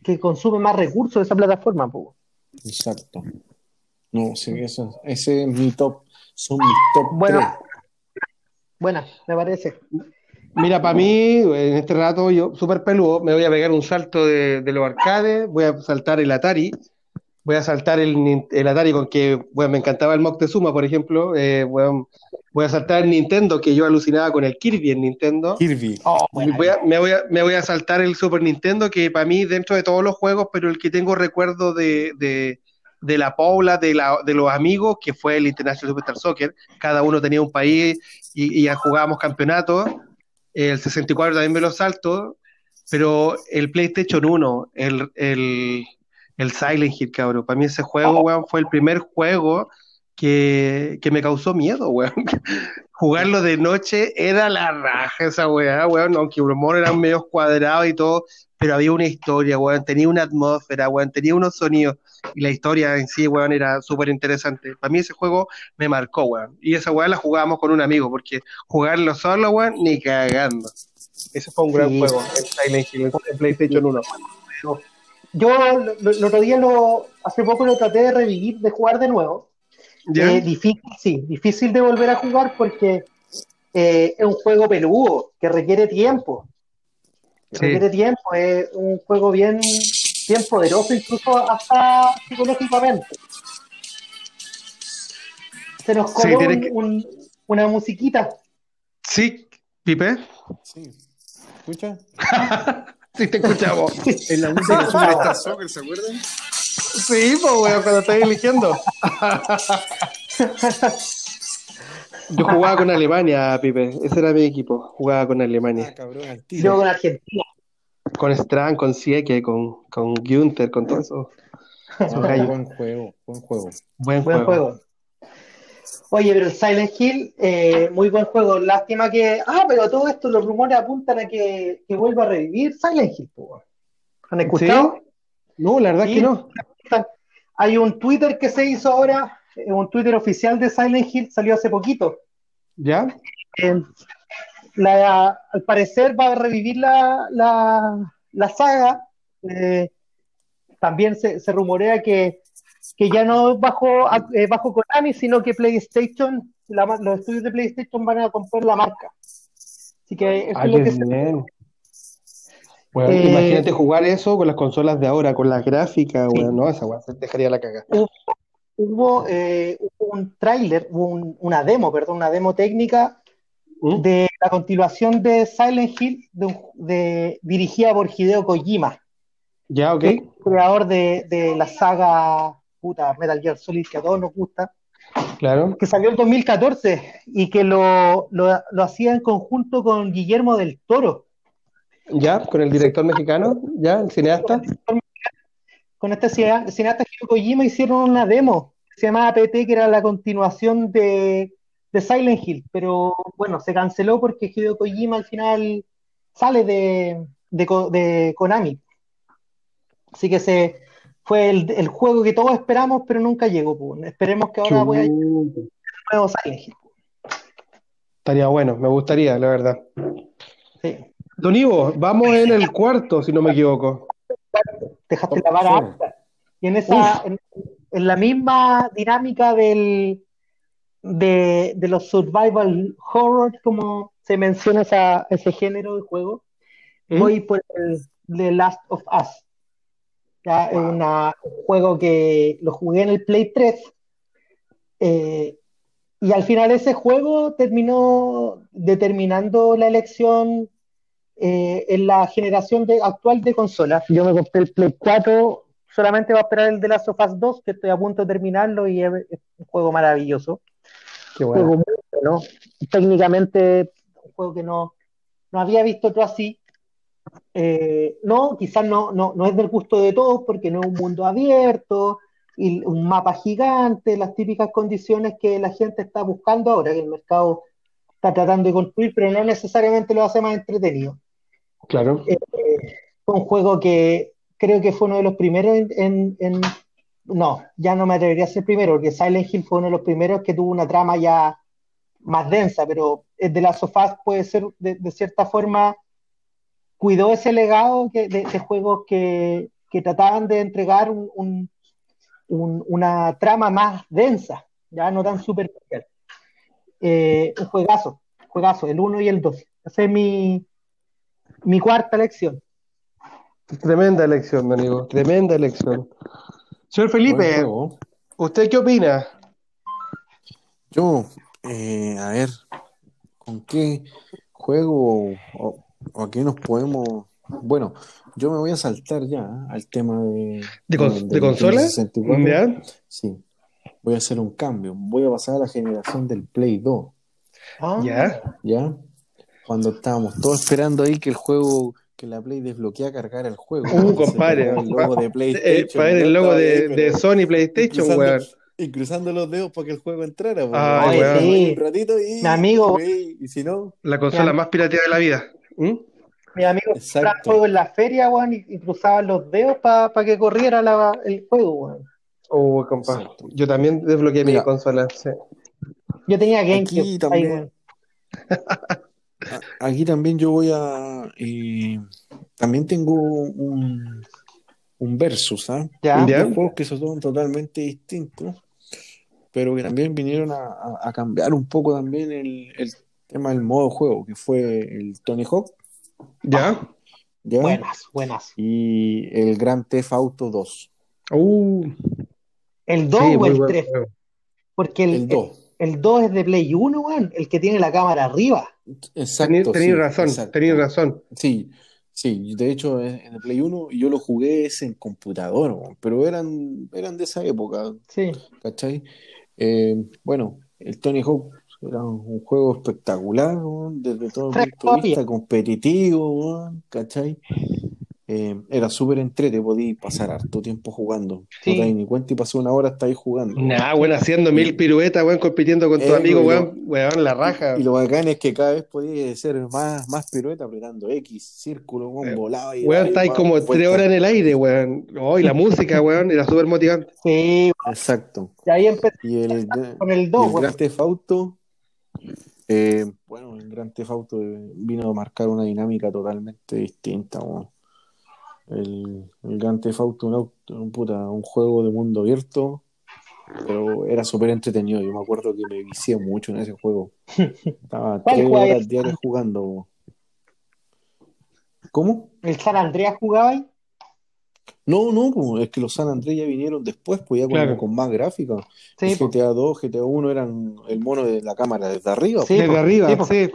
B: que consume más recursos de esa plataforma. po.
C: Exacto. No, sí, eso, ese es mi top. Son mis top
B: Bueno.
C: tres.
B: Buena, me parece.
A: Mira, para mí, en este rato, yo, súper peludo, me voy a pegar un salto de, de los arcades, voy a saltar el Atari, voy a saltar el, el Atari con que, bueno, me encantaba el Moctezuma, por ejemplo, eh, bueno, voy a saltar el Nintendo, que yo alucinaba con el Kirby en Nintendo.
C: Kirby.
B: Oh, buena.
A: Voy a- me, voy a, me voy a saltar el Super Nintendo, que para mí, dentro de todos los juegos, pero el que tengo recuerdo de, de, de la Paula, de, la, de los amigos, que fue el International Superstar Soccer, cada uno tenía un país y, y ya jugábamos campeonatos. El 64 también me lo salto, pero el PlayStation 1, el, el, el Silent Hill, cabrón, para mí ese juego, weón, fue el primer juego que, que me causó miedo, weón. Jugarlo de noche era la raja esa weá, weón, aunque monos eran medio cuadrados y todo, pero había una historia, weón, tenía una atmósfera, weón, tenía unos sonidos, y la historia en sí, weón, era súper interesante. Para mí ese juego me marcó, weón, y esa weá la jugábamos con un amigo, porque jugarlo solo, weón, ni cagando. Ese fue un gran
B: Sí.
A: juego, el Silent Hill, el PlayStation 1.
B: Yo el otro día, lo, hace poco lo traté de revivir, de jugar de nuevo.
A: ¿Ya?
B: Eh, difícil, sí, difícil de volver a jugar porque eh, es un juego peludo que requiere tiempo. Que
A: Sí.
B: Requiere tiempo, es un juego bien, bien poderoso, incluso hasta psicológicamente. Se nos coló
A: tiene
B: un-
A: que-
B: un- una musiquita.
A: Sí, Pipe.
C: Sí. ¿Escucha?
A: Sí, te escuchamos.
C: Es la música de Superstar Soccer, ¿se acuerdan?
A: Sí, pues, weón, cuando estás eligiendo. Yo jugaba con Alemania, Pipe. Ese era mi equipo. Jugaba con
C: Ah,
A: Alemania.
C: cabrón, al
B: Yo con Argentina.
A: Con Strang, con Sieke, con, con Günther, con todo eso.
C: Ah, buen juego, buen juego.
A: Buen,
B: Buen
A: juego.
B: juego. Oye, pero el Silent Hill, eh, muy buen juego. Lástima que. Ah, pero todo esto, los rumores apuntan a que, que vuelva a revivir Silent Hill. ¿Han escuchado?
A: ¿Sí? No, la verdad
B: Sí.
A: que no.
B: Hay un Twitter que se hizo ahora, eh, un Twitter oficial de Silent Hill, salió hace poquito.
A: ¿Ya?
B: Eh, la- al parecer va a revivir la, la, la saga. Eh, también se, se rumorea que, que ya no bajo, eh, bajo Konami, sino que PlayStation, la los estudios de PlayStation van a comprar la marca. Así que eso es lo que se-
A: bien. Bueno,
B: Eh,
A: imagínate jugar eso con las consolas de ahora, con las gráficas,
B: Sí.
A: weón, no, esa weón se dejaría la caga.
B: hubo, eh, un tráiler, un- una demo, perdón, una demo técnica
A: ¿Mm?
B: de la continuación de Silent Hill, de- dirigida por Hideo Kojima.
A: Ya, ok.
B: creador de, de la saga puta, Metal Gear Solid que a todos nos gusta,
A: Claro.
B: que salió en 2014 y que lo, lo, lo hacía en conjunto con Guillermo del Toro.
A: Ya, con el director mexicano, ya, el cineasta.
B: Con este cine- cineasta Hideo Kojima hicieron una demo que se llamaba PT, que era la continuación de, de Silent Hill, pero bueno, se canceló porque Hideo Kojima al final sale de, de, de Konami. Así que se fue el, el juego que todos esperamos, pero nunca llegó. pues. Esperemos que ahora voy a
A: Chuta.
B: nuevo Silent Hill.
A: Estaría bueno, me gustaría, la verdad.
B: Sí.
A: Don Ivo, vamos en el cuarto, si no me equivoco.
B: Dejaste la vara alta. Y en esa, en, en la misma dinámica del, de, de los survival horror, como se menciona esa- ese género de juego,
A: ¿Mm?
B: voy por el The Last of Us. Ya, es una- un juego que lo jugué en el Play 3. eh, y al final ese juego terminó determinando la elección eh, en la generación de, actual de consolas. Yo me compré el Play 4 solamente va a esperar el de Last of Us 2, que estoy a punto de terminarlo y es, es un juego maravilloso.
A: Qué
B: Un
A: bueno.
B: juego muy bueno. Técnicamente, un juego que no, no había visto otro así. Eh, no, quizás no, no, no es del gusto de todos porque no es un mundo abierto y un mapa gigante, las típicas condiciones que la gente está buscando ahora, que el mercado está tratando de construir, pero no necesariamente lo hace más entretenido.
A: Claro.
B: Fue un juego que creo que fue uno de los primeros en, en- en- No, ya no me atrevería a ser primero, porque Silent Hill fue uno de los primeros que tuvo una trama ya más densa, pero el de Last of Us puede ser, de, de cierta forma, cuidó ese legado que, de, de juegos que, que trataban de entregar un- un- un- una trama más densa, ya no tan superficial. Eh, un juegazo, juegazo, el 1 y el 2. Esa es mi, mi cuarta lección.
A: Tremenda elección, Ivo, tremenda elección. Señor Felipe. ¿usted qué opina?
C: Yo, eh, a ver, ¿con qué juego o a qué nos podemos... Bueno, yo me voy a saltar ya ¿eh? al tema de...
A: ¿De,
C: del
A: de consola?
C: 64.
A: ¿Ya?
C: Sí, voy a hacer un cambio. Voy a pasar a la generación del Play 2,
B: Ah,
A: ¿Ya?
C: ¿ya? Cuando estábamos todos esperando ahí que el juego, que la Play desbloquea cargar el juego.
A: Uh, compadre.
C: El logo de
A: Eh,
C: PlayStation.
A: para ver
C: yo
A: el logo de,
C: ahí,
A: de Sony PlayStation,
C: cruzando,
A: weón.
C: y cruzando los dedos para que el juego entrara.
A: Ay,
C: weón. Ahí Un ratito y,
B: Mi amigo-
C: y, y si no,
A: La consola
B: Ya.
A: más pirateada de la vida. ¿Mm?
B: mis amigos
C: Exacto.
B: compraban juegos en la feria, weón, y, cruzaban los dedos para que corriera la- el juego, weón.
A: Oh, compa.
C: Exacto.
A: Yo también desbloqueé mi consola. sí.
B: Yo tenía GameCube.
C: también- aquí también yo voy a. eh, también tengo un, un versus, ¿ah?
B: Ya.
A: Ya.
C: Dos juegos que son totalmente distintos, pero que también vinieron a, a- a cambiar un poco también el, el tema del modo de juego, que fue el Tony Hawk,
A: ¿Ya?
C: ¿ya?
B: Buenas, buenas.
C: Y el Grand Theft Auto 2.
A: Uh,
B: ¿El 2
A: sí,
B: o el
A: buen
B: 3?
A: juego.
B: Porque el,
C: El 2.
B: el 2 es de Play 1, weón, el que tiene la cámara arriba.
C: Exacto.
A: Tenéis
C: sí,
A: razón, tenéis razón.
C: Sí, sí, de hecho en en el Play 1 yo lo jugué ese en computador, weón, pero eran, eran de esa época,
B: Sí.
C: ¿cachai? Eh, bueno, el Tony Hawk Era un juego espectacular, weón, desde todo el punto de vista competitivo, weón, ¿cachai? Eh, era súper entrete, podías pasar harto tiempo jugando.
B: Sí.
C: No te ni cuenta y pasó una hora hasta ahí jugando.
A: Nah, weón, haciendo mil piruetas, weón, compitiendo con tu
C: Eh,
A: amigo,
C: güey,
A: weón, weón, la raja.
C: Y lo bacán es que cada vez podías hacer más, más pirueta apretando X, círculo, weón,
A: Eh,
C: y
A: Weón,
C: dale,
A: está ahí
C: pa,
A: como tres horas en el aire, weón. Oh, y la música, weón, era súper motivante.
B: Sí,
C: Exacto.
B: y ahí empecé
C: Y el,
B: con el
C: y
B: 2,
C: el Gran Theft Auto, eh, bueno, el Gran Theft Auto eh, vino a marcar una dinámica totalmente distinta, weón. El, el Gran Theft Auto, un, auto- un puta, un juego de mundo abierto, pero era súper entretenido. Yo me acuerdo que me vicié mucho en ese juego. Estaba
B: ¿Cuál
C: tres horas diarias jugando. ¿Cómo?
B: el San Andreas jugaba ahí.
C: No, no, es que los San Andrés ya vinieron después, pues ya con,
A: Claro.
C: con más gráfica.
B: Sí.
C: GTA 2, GTA 1 eran el mono de la cámara desde arriba.
B: Sí,
A: Desde arriba,
B: sí.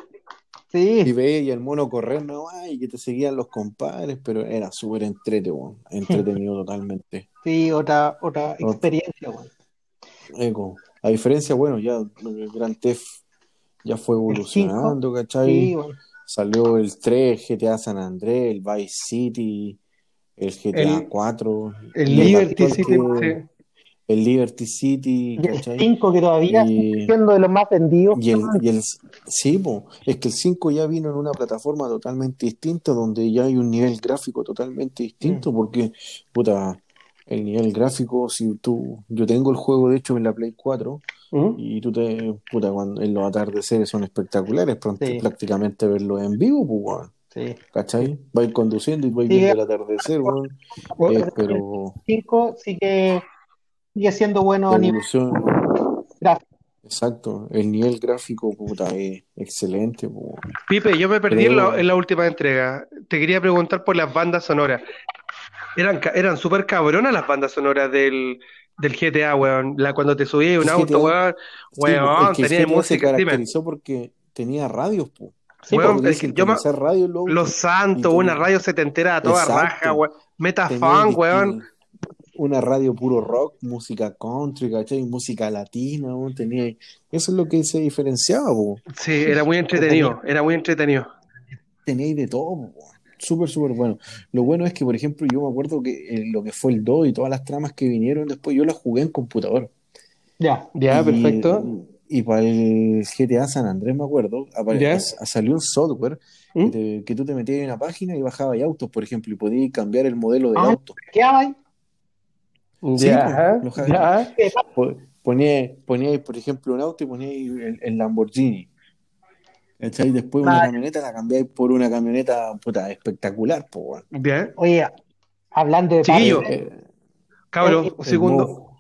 C: Y veía el mono correr, no, y que te seguían los compadres, pero era súper entretenido, entretenido totalmente.
B: Sí, otra, otra experiencia, weón.
C: Eco. A diferencia, bueno, ya el Gran Theft ya fue evolucionando, ¿cachai?
B: Sí.
C: Salió el 3, GTA San Andrés, el Vice City, el GTA
A: El-
C: 4,
A: El Liberty City,
C: que- el Liberty City,
B: Y el
C: ¿cachai?
B: 5 que todavía
C: Y-
B: siendo de los más vendidos.
C: Y el, y el sí, po, es que el 5 ya vino en una plataforma totalmente distinta, donde ya hay un nivel gráfico totalmente distinto,
B: Mm.
C: porque, puta, el nivel gráfico, si tú, yo tengo el juego de hecho en la Play 4,
A: ¿Mm?
C: y tú te, puta, cuando en los atardeceres son espectaculares, pronto
B: Sí.
C: prácticamente verlo en vivo, pues,
B: Sí.
C: ¿cachai? Vais conduciendo y vais
B: Sí.
C: viendo el atardecer, weón, eh, pero
B: 5 sigue, sigue siendo bueno
C: la
B: a nivel gráfico.
C: exacto, el nivel gráfico, puta, es excelente, weón.
A: Pipe, yo me perdí
C: Pero-
A: en la, en la última entrega. Te quería preguntar por las bandas sonoras. Eran, eran súper cabronas las bandas sonoras del, del GTA, weón. La, cuando te subías a un
C: El
A: auto,
C: GTA,
A: weón,
C: Sí,
A: weón,
C: es que el
A: tenía
C: GTA se
A: música. Dime,
C: caracterizó porque tenía radios, po.
B: Sí,
A: weón,
C: Podía
A: es que yo me-
C: sintonizar radio en los.
A: Santos, una
C: tenía-
A: radio setentera a toda
C: Exacto.
A: raja, weón.
C: Tenía distin-
A: weón.
C: Una radio puro rock, música country, ¿cachai? Música latina, weón, tenía... Eso es lo que se diferenciaba, po.
A: Sí, era muy entretenido, era muy entretenido.
C: Teníais de todo, po. Súper, súper bueno. Lo bueno es que, por ejemplo, yo me acuerdo que eh, lo que fue el 2 y todas las tramas que vinieron después, yo las jugué en computador.
B: Ya.
A: Ya,
C: Y-
A: perfecto.
C: Y para el GTA San Andrés, me acuerdo, apare-
A: Ya.
C: salió un software
A: ¿Mm?
C: que, te- que tú te metías en una página y bajabas autos, por ejemplo, y podías cambiar el modelo del
B: Ah.
C: auto.
B: ¿Qué hay?
C: Sí,
A: Ya,
C: pues,
A: ya.
C: Por ejemplo, un auto y ponías el, el Lamborghini. ¿Cachai? Después una camioneta la cambiáis por una camioneta puta, espectacular, po.
A: Bien.
B: Oye, hablando de
A: Chiquillo.
C: Eh,
A: Cabros, un segundo.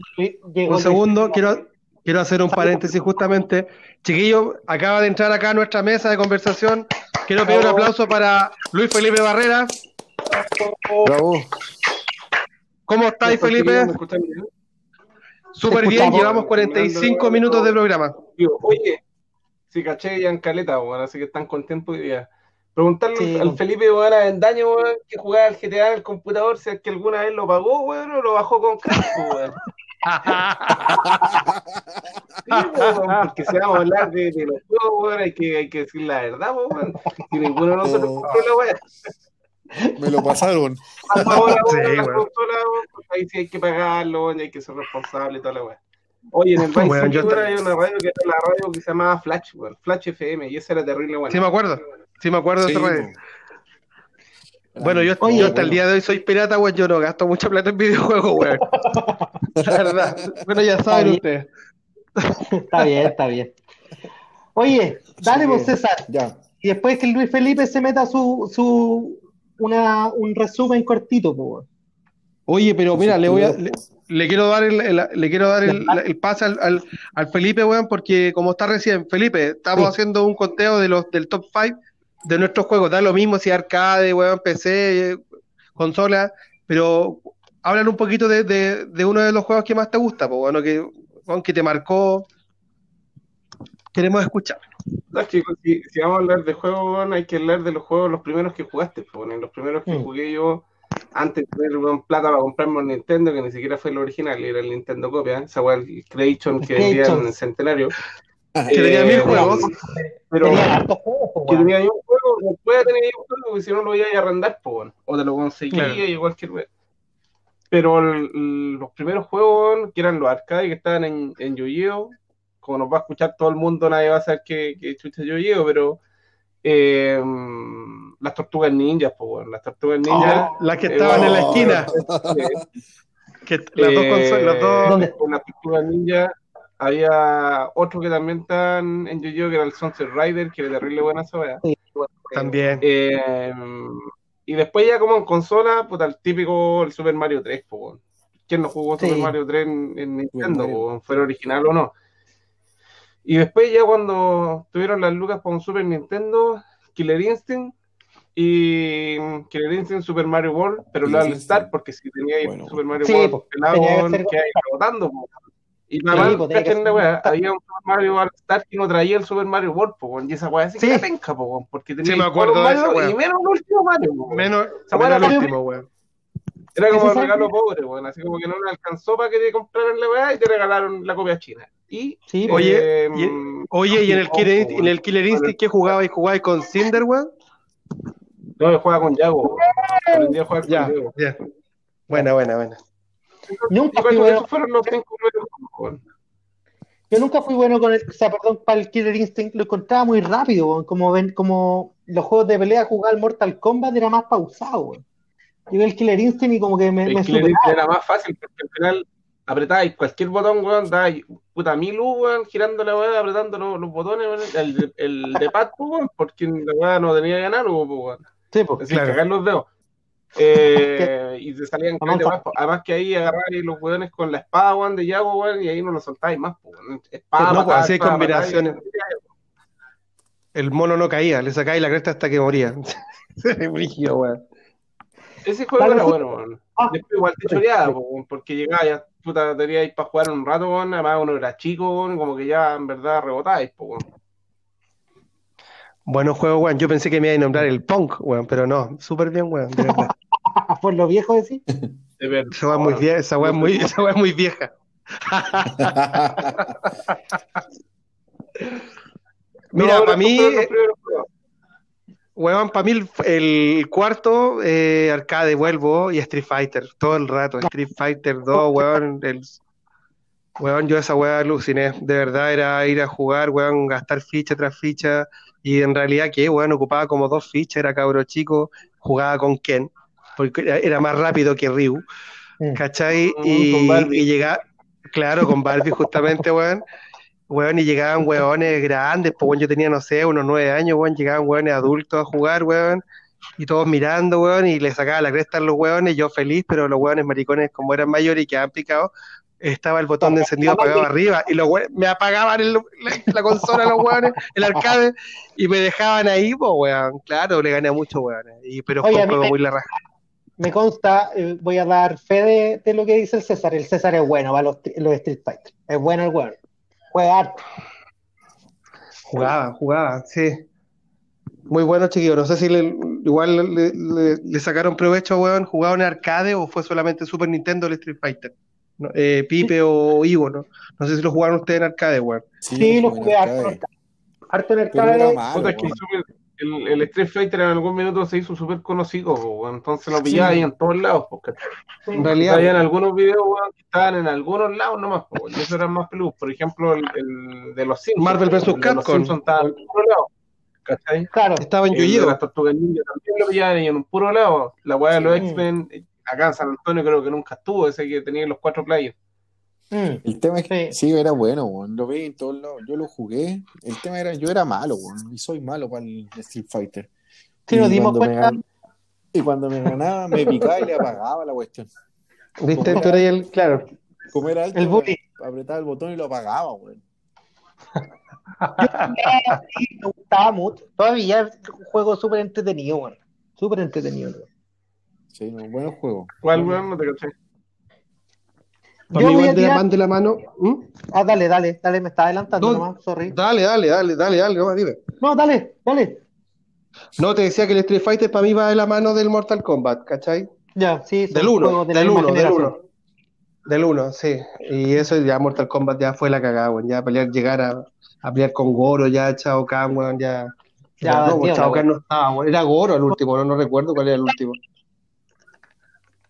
B: Llegó
A: Un segundo, quiero, quiero hacer un paréntesis justamente. Chiquillo, acaba de entrar acá a nuestra mesa de conversación. Quiero pedir un aplauso para Luis Felipe Barrera.
C: Bravo.
A: ¿Cómo estáis, Felipe?
D: ¿Me escuchan bien?
A: Súper bien, llevamos 45 minutos de programa.
D: Oye, si caché ya en caleta, bueno, así que están contentos hoy día. Preguntarle
B: Sí,
D: al
B: bueno.
D: Felipe weón, a Daño weón, que jugaba al GTA en el computador, si es que alguna vez lo pagó, weón, o lo bajó con casco, weón. Sí, weón, porque si vamos a hablar de, de los juegos, weón, hay que, hay que decir la verdad, weón. Si ninguno de nosotros
C: Eh.
D: compró la weón.
C: Me lo pasaron.
D: Ahora,
A: Sí,
D: la consola, pues ahí sí hay que pagarlo, hay que ser responsable y toda la weón. Oye, en el Vice
A: weón, ta-
D: hay una radio que era la radio que se llamaba Flash, weón, Flash FM, y esa era terrible, weón.
A: Sí, me acuerdo. Sí, me acuerdo de
C: Sí,
A: esa radio. Bueno, yo,
B: Oye,
A: yo hasta el día de hoy soy pirata, weón. Yo no gasto mucha plata en videojuegos, weón. La verdad. Bueno, ya saben ustedes.
B: Está bien, está bien. Oye, dale
C: Sí.
B: vos, César.
C: Ya.
B: Y después que Luis Felipe se meta su, su una, un resumen cortito, pues. weón.
A: Oye, pero mira, le voy a, le, quiero dar el, el- le quiero dar el, el pase al, al, al Felipe, weón, porque como está recién, Felipe, estamos
B: Sí.
A: haciendo un conteo de los del top 5 de nuestros juegos. Da lo mismo si arcade, weón, PC, consola, pero hablan un poquito de, de, de uno de los juegos que más te gusta, pues, bueno, que, que te marcó. Queremos escuchar.
D: No, chicos, si, si vamos a hablar de juegos, weón, hay que hablar de los juegos, los primeros que jugaste, pues. Los primeros que
B: Mm.
D: jugué yo antes de tener weón, plata para comprarme un Nintendo, que ni siquiera fue el original, era el Nintendo copia, esa weá, el Creation que
B: El
D: vendía en el Centenario.
A: Que tenía mil
D: Eh,
A: juegos.
D: Pero
B: Tenía hartos juegos, po,
D: que tenía un juego, después tenía ahí un juego, porque si no lo iba a arrendar, pues, weón. o te lo conseguía
A: Claro.
D: y cualquier wea. Pero el- los primeros juegos, que eran los arcades que estaban en, en Yu-Gi-Oh! como nos va a escuchar todo el mundo, nadie va a saber que, que chucha Yu-Gi-Oh! pero eh, las tortugas ninjas, pues, weón. las tortugas ninjas.
A: Oh, las que estaban en la esquina.
D: eh,
A: Que las dos
D: eh,
A: consolas, dos.
B: ¿Dónde?
D: Con las tortugas ninjas había otro que también estaban en Yu-Gi-Oh! que era el Sunset Rider, que era terrible buena esa wea.
A: También.
D: Eh, y después ya como en consola, puta, el típico el Super Mario 3, po, weón. ¿Quién no jugó
B: Sí.
D: Super Mario 3 en, en Nintendo, po, fuera original o no? Y después ya cuando tuvieron las lucas para un Super Nintendo, Killer Instinct y Killer Instinct Super Mario World, pero no al
C: Instinct.
D: Star, porque si tenía ahí
C: Bueno.
D: Super Mario
B: Sí,
D: World
B: po,
D: pelado,
B: que
D: que ahí rebotando, po. Y la
B: ser-
D: weá, había un Super Mario All Star que no traía el Super Mario World, po, y esa weá así
A: Sí.
D: que era penca, po, weón, porque tenía
A: Sí, me acuerdo de esa
D: Mario
A: weá.
D: y menos el último Mario, po, weón.
A: Menos,
D: Esa
A: menos
D: weá
A: el
D: era-
A: último, weón.
D: Era como
B: ¿Ese
D: el
B: sabe?
D: regalo pobre, weón, así como que no le alcanzó para que te compraran la weá y te regalaron la copia china. Y,
B: Sí,
A: po. Oye,
D: eh,
A: y- Oye, y en el Killer, en el Killer Instinct que jugabais, jugabais con Cinder, weón.
D: no, yo jugaba con Yago, weón. aprendí a jugar
A: Ya,
D: con Yago.
A: ya. Buena, buena, buena.
B: Nunca
D: Yo
B: fui
D: que
B: bueno,
D: fueron los cinco primeros
B: yo nunca fui bueno con el, o sea, perdón, para el Killer Instinct, lo encontraba muy rápido, como ven, como los juegos de pelea jugar al Mortal Kombat era más pausado, weón. Yo el Killer Instinct y como que me,
D: El
B: me
D: Killer
B: superaba.
D: Instinct era más fácil porque al final apretabais cualquier botón, weón, dabais puta mil weón, girando la weá, apretando los, los botones, weón, el, el de pad, pues, weón, porque la weá no tenía análogo, pues, weón.
B: Sí, po.
D: Así
A: Claro.
D: cagar los dedos. Eh, y te salían calles más. Además que ahí agarráis los weones con la espada, weón, de Yago, weón, y ahí no lo soltáis más, weón. Espada,
A: No, pues, combinaciones. El mono no caía, le sacáis la cresta hasta que moría. Brígido, weón.
D: Ese juego
B: Vale,
D: era
B: sí.
D: bueno, weón.
B: Ah.
D: Después igual te choreaba, weón, porque llegaba ya, puta, teníais para jugar un rato, weón, además uno era chico, weón, como que ya en verdad rebotáis, weón.
A: Bueno juego, weón. Yo pensé que me iba a nombrar el Punk, weón, pero no. Súper bien, weón. De verdad.
B: Por lo viejo decir.
D: De verdad.
A: Esa weá es muy vieja. Esa weá es muy, esa vieja. Mira,
D: No,
A: para mí, weón, para mí el, el cuarto eh, arcade vuelvo y Street Fighter. Todo el rato. Street Fighter 2, weón. El, weón, yo esa weá aluciné. De verdad era ir a jugar, weón, gastar ficha tras ficha. Y en realidad, ¿qué? Weón, ocupaba como dos fichas. Era cabro chico. Jugaba con Ken. Porque era, más rápido que Ryu. ¿Cachai?
D: Mm,
A: Y,
D: con Barbie.
A: y llegaba, claro, con Barbie justamente, weón. Weón, y llegaban weones grandes, pues weón, yo tenía, no sé, unos nueve años, weón, llegaban weones adultos a jugar, weón, y todos mirando, weón, y le sacaba la cresta a los weones, yo feliz, pero los weones maricones, como eran mayores y quedaban picados, estaba el botón de encendido apagado arriba, y los weones me apagaban el- la, la consola los weones, el arcade, y me dejaban ahí, pues weón, claro, le gané a muchos weones, y, pero fue un juego muy la raja.
B: Me consta, eh, voy a dar fe de, de lo que dice el César. El César es bueno para los, los Street Fighter. Es bueno el weón. Juega harto.
A: Jugaba, jugaba, sí. Muy bueno, chiquillo. No sé si le- igual le, le- le sacaron provecho, weón. ¿Jugaba en arcade o fue solamente Super Nintendo el Street Fighter? No, eh, Pipe o Ivo, ¿no? No sé si lo jugaron ustedes en arcade, weón.
B: Sí, lo
C: jugué en
B: harto.
C: arcade.
B: Harto en el
C: Pero era
B: arcade.
D: El, Street Fighter en algún minuto se hizo súper conocido, po, entonces lo pillaba ahí en todos lados. Porque
A: En realidad,
D: habían algunos videos weón, que estaban en algunos lados nomás, po, y eso eran más peludos. Por ejemplo, el, el de los Simpsons.
A: Marvel vs. Capcom.
D: Simpsons estaba en un puro lado. ¿Cachai?
B: Claro.
A: estaba en Yu-Gi-Oh!
D: las Tortugas Ninja también lo pillaban ahí en un puro lado. La weá de los. X-Men, eh, acá en San Antonio creo que nunca estuvo, ese que tenía los cuatro players.
B: Mm.
C: El tema es que
B: Sí.
C: sí, era bueno, weón. Lo vi en todos lados. Yo lo jugué. El tema era, yo era malo, weón. Y soy malo para el Street Fighter.
B: Sí, nos dimos
C: cuando me
B: cuenta.
C: gan- Y cuando me ganaba, me picaba y le apagaba la cuestión.
A: ¿Viste? Tú eres el, claro.
C: Como era alto,
B: El bully.
C: apretaba el botón y lo apagaba, weón.
B: Sí, me gustaba mucho. Todavía es un juego súper entretenido, weón. Súper entretenido. weón.
C: Sí, no, buen juego.
D: ¿Cuál, weón? No te caché.
A: Para
B: Yo
A: mí
B: voy a
A: igual de la mano de la mano. ¿Mm?
B: Ah, dale, dale, dale, me está adelantando
A: No.
B: nomás, sorry.
A: Dale, dale, dale, dale, dale, nomás, dime.
B: No, dale, dale.
A: No, te decía que el Street Fighter para mí va de la mano del Mortal Kombat, ¿cachai?
B: Ya, sí,
A: Del 1,
B: juegos de la
A: del
B: misma
A: 1, del
B: generación.
A: 1. Del 1, sí. Y eso ya Mortal Kombat ya fue la cagada, weón. Ya pelear, llegar a, a pelear con Goro, ya Chao Kahn, weón, ya.
B: Ya,
A: no, Chao Kahn no estaba, weón. Era Goro el último, no, no recuerdo cuál era el último.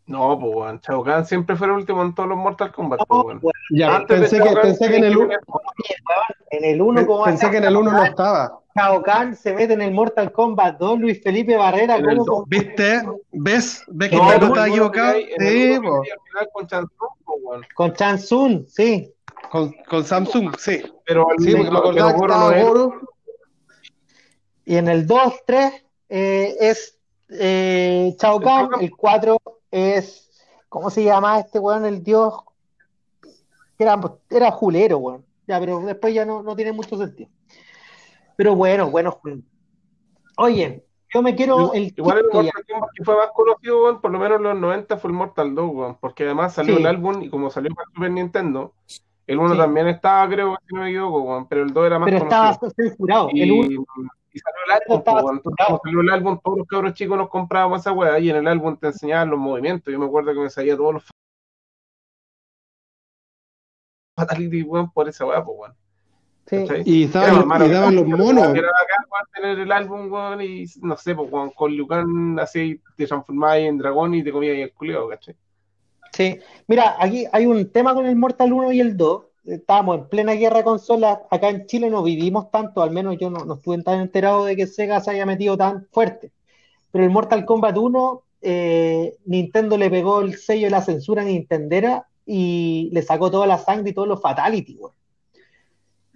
D: No, pues, weón. Shao Kahn siempre fue el último en todos los Mortal Kombat,
B: No,
D: pues, weón.
A: Ya,
D: Antes
A: pensé que,
D: Kahn,
A: pensé que en el,
D: tenía
A: u-
D: que-
B: en el 1 como
A: pensé que en el 1 no estaba.
B: Shao Kahn se mete en el Mortal Kombat 2, Luis Felipe Barrera, ¿cómo
D: dos,
A: ¿Viste? ¿Ves? ¿Ves que
D: No,
A: no,
D: uno
A: equivocado? Sí,
D: con pues, weón.
B: con Chan Sun, sí.
A: Con, con Samsung, sí.
D: Pero el
A: Sí, porque me acordaba que estaba
D: no
A: Goro.
B: Y en el 2, 3 eh, es eh, Shao Kahn, el 4 es, ¿cómo se llama este weón? El dios, era, era Julero, weón. Ya, pero después ya no, no tiene mucho sentido. Pero bueno, bueno juego. Oye, yo me quiero el
D: Igual el. Mortal Kombat que fue más conocido, weón, por lo menos en los 90 fue el Mortal 2, weón, porque además salió
B: Sí.
D: el álbum y como salió para Super Nintendo, el 1
B: Sí.
D: también estaba, creo, si no me equivoco, weón, pero el 2 era más
B: Pero estaba
D: conocido.
B: censurado.
D: Y,
B: El uno
D: y salió el álbum, pues. Entonces, salió el álbum, todos los cabros chicos nos comprábamos esa weá y en el álbum te enseñaban los movimientos. Yo me acuerdo que me salía todos los fatality, weón, por esa weá, pues, weón.
B: Sí.
A: Y, y daban
D: nada,
A: los monos.
D: Era bacán, weón, tener el álbum, weón, y no sé, pues, weón, con Liu Kang así te transformabas en dragón y te comías el culeo, ¿cachai?
B: Sí. Mira, aquí hay un tema con el Mortal 1 y el 2. Estábamos en plena guerra de consolas. Acá en Chile no vivimos tanto, al menos yo no, no estuve tan enterado de que Sega se haya metido tan fuerte. Pero el Mortal Kombat 1, eh, Nintendo le pegó el sello de la censura Nintendera y le sacó toda la sangre y todos los fatality, weón.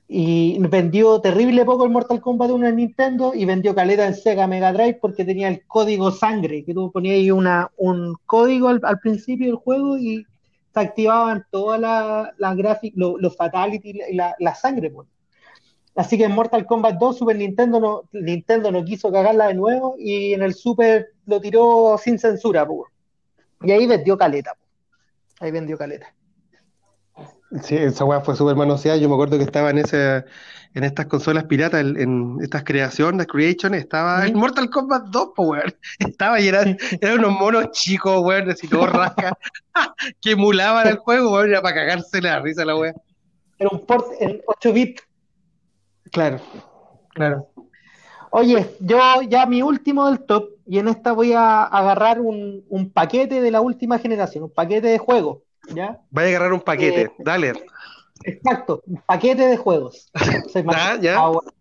B: Y vendió terrible poco el Mortal Kombat 1 en Nintendo y vendió caleta en Sega Mega Drive porque tenía el código sangre, que tú ponías ahí una, un código al, al principio del juego y activaban todas las la gráficas, lo- los fatality y la, la sangre. pues. Así que en Mortal Kombat 2 Super Nintendo no, Nintendo no quiso cagarla de nuevo y en el Super lo tiró sin censura. pues. Y ahí vendió caleta. pues. Ahí vendió caleta.
A: Sí, esa weá fue súper manoseada. Yo me acuerdo que estaba en ese, en estas consolas piratas, en, en estas creaciones, creation, estaba el
B: Ujú.
A: Mortal Kombat 2, po, weón. Estaba y eran, eran unos monos chicos, weón, así todos rascas, que emulaban el juego, weón, era para cagarse la risa la weá.
B: Era un port en 8 bits.
A: Claro, claro.
B: Oye, yo ya mi último del top, y en esta voy a agarrar un, un paquete de la última generación, un paquete de juegos, ¿ya?
A: Vaya a agarrar un paquete,
B: Eh,
A: dale.
B: Exacto, un paquete de juegos.
A: Ya, ya.
B: Ah, bueno.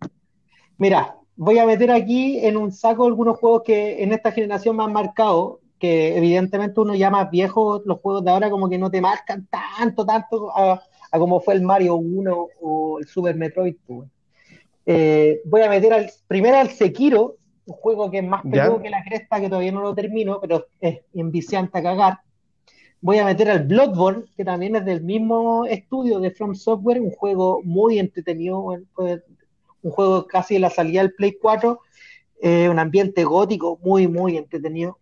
B: Mira, voy a meter aquí en un saco algunos juegos que en esta generación me han marcado, que evidentemente uno ya más viejo, los juegos de ahora como que no te marcan tanto, tanto a, a como fue el Mario 1 o el Super Metroid. pues. Eh, voy a meter al, primero al Sekiro, un juego que es más
A: Ya.
B: peludo que la cresta, que todavía no lo termino, pero es enviciante a cagar. Voy a meter al Bloodborne, que también es del mismo estudio de From Software, un juego muy entretenido, pues, un juego casi de la salida del Play 4, eh, un ambiente gótico muy, muy entretenido.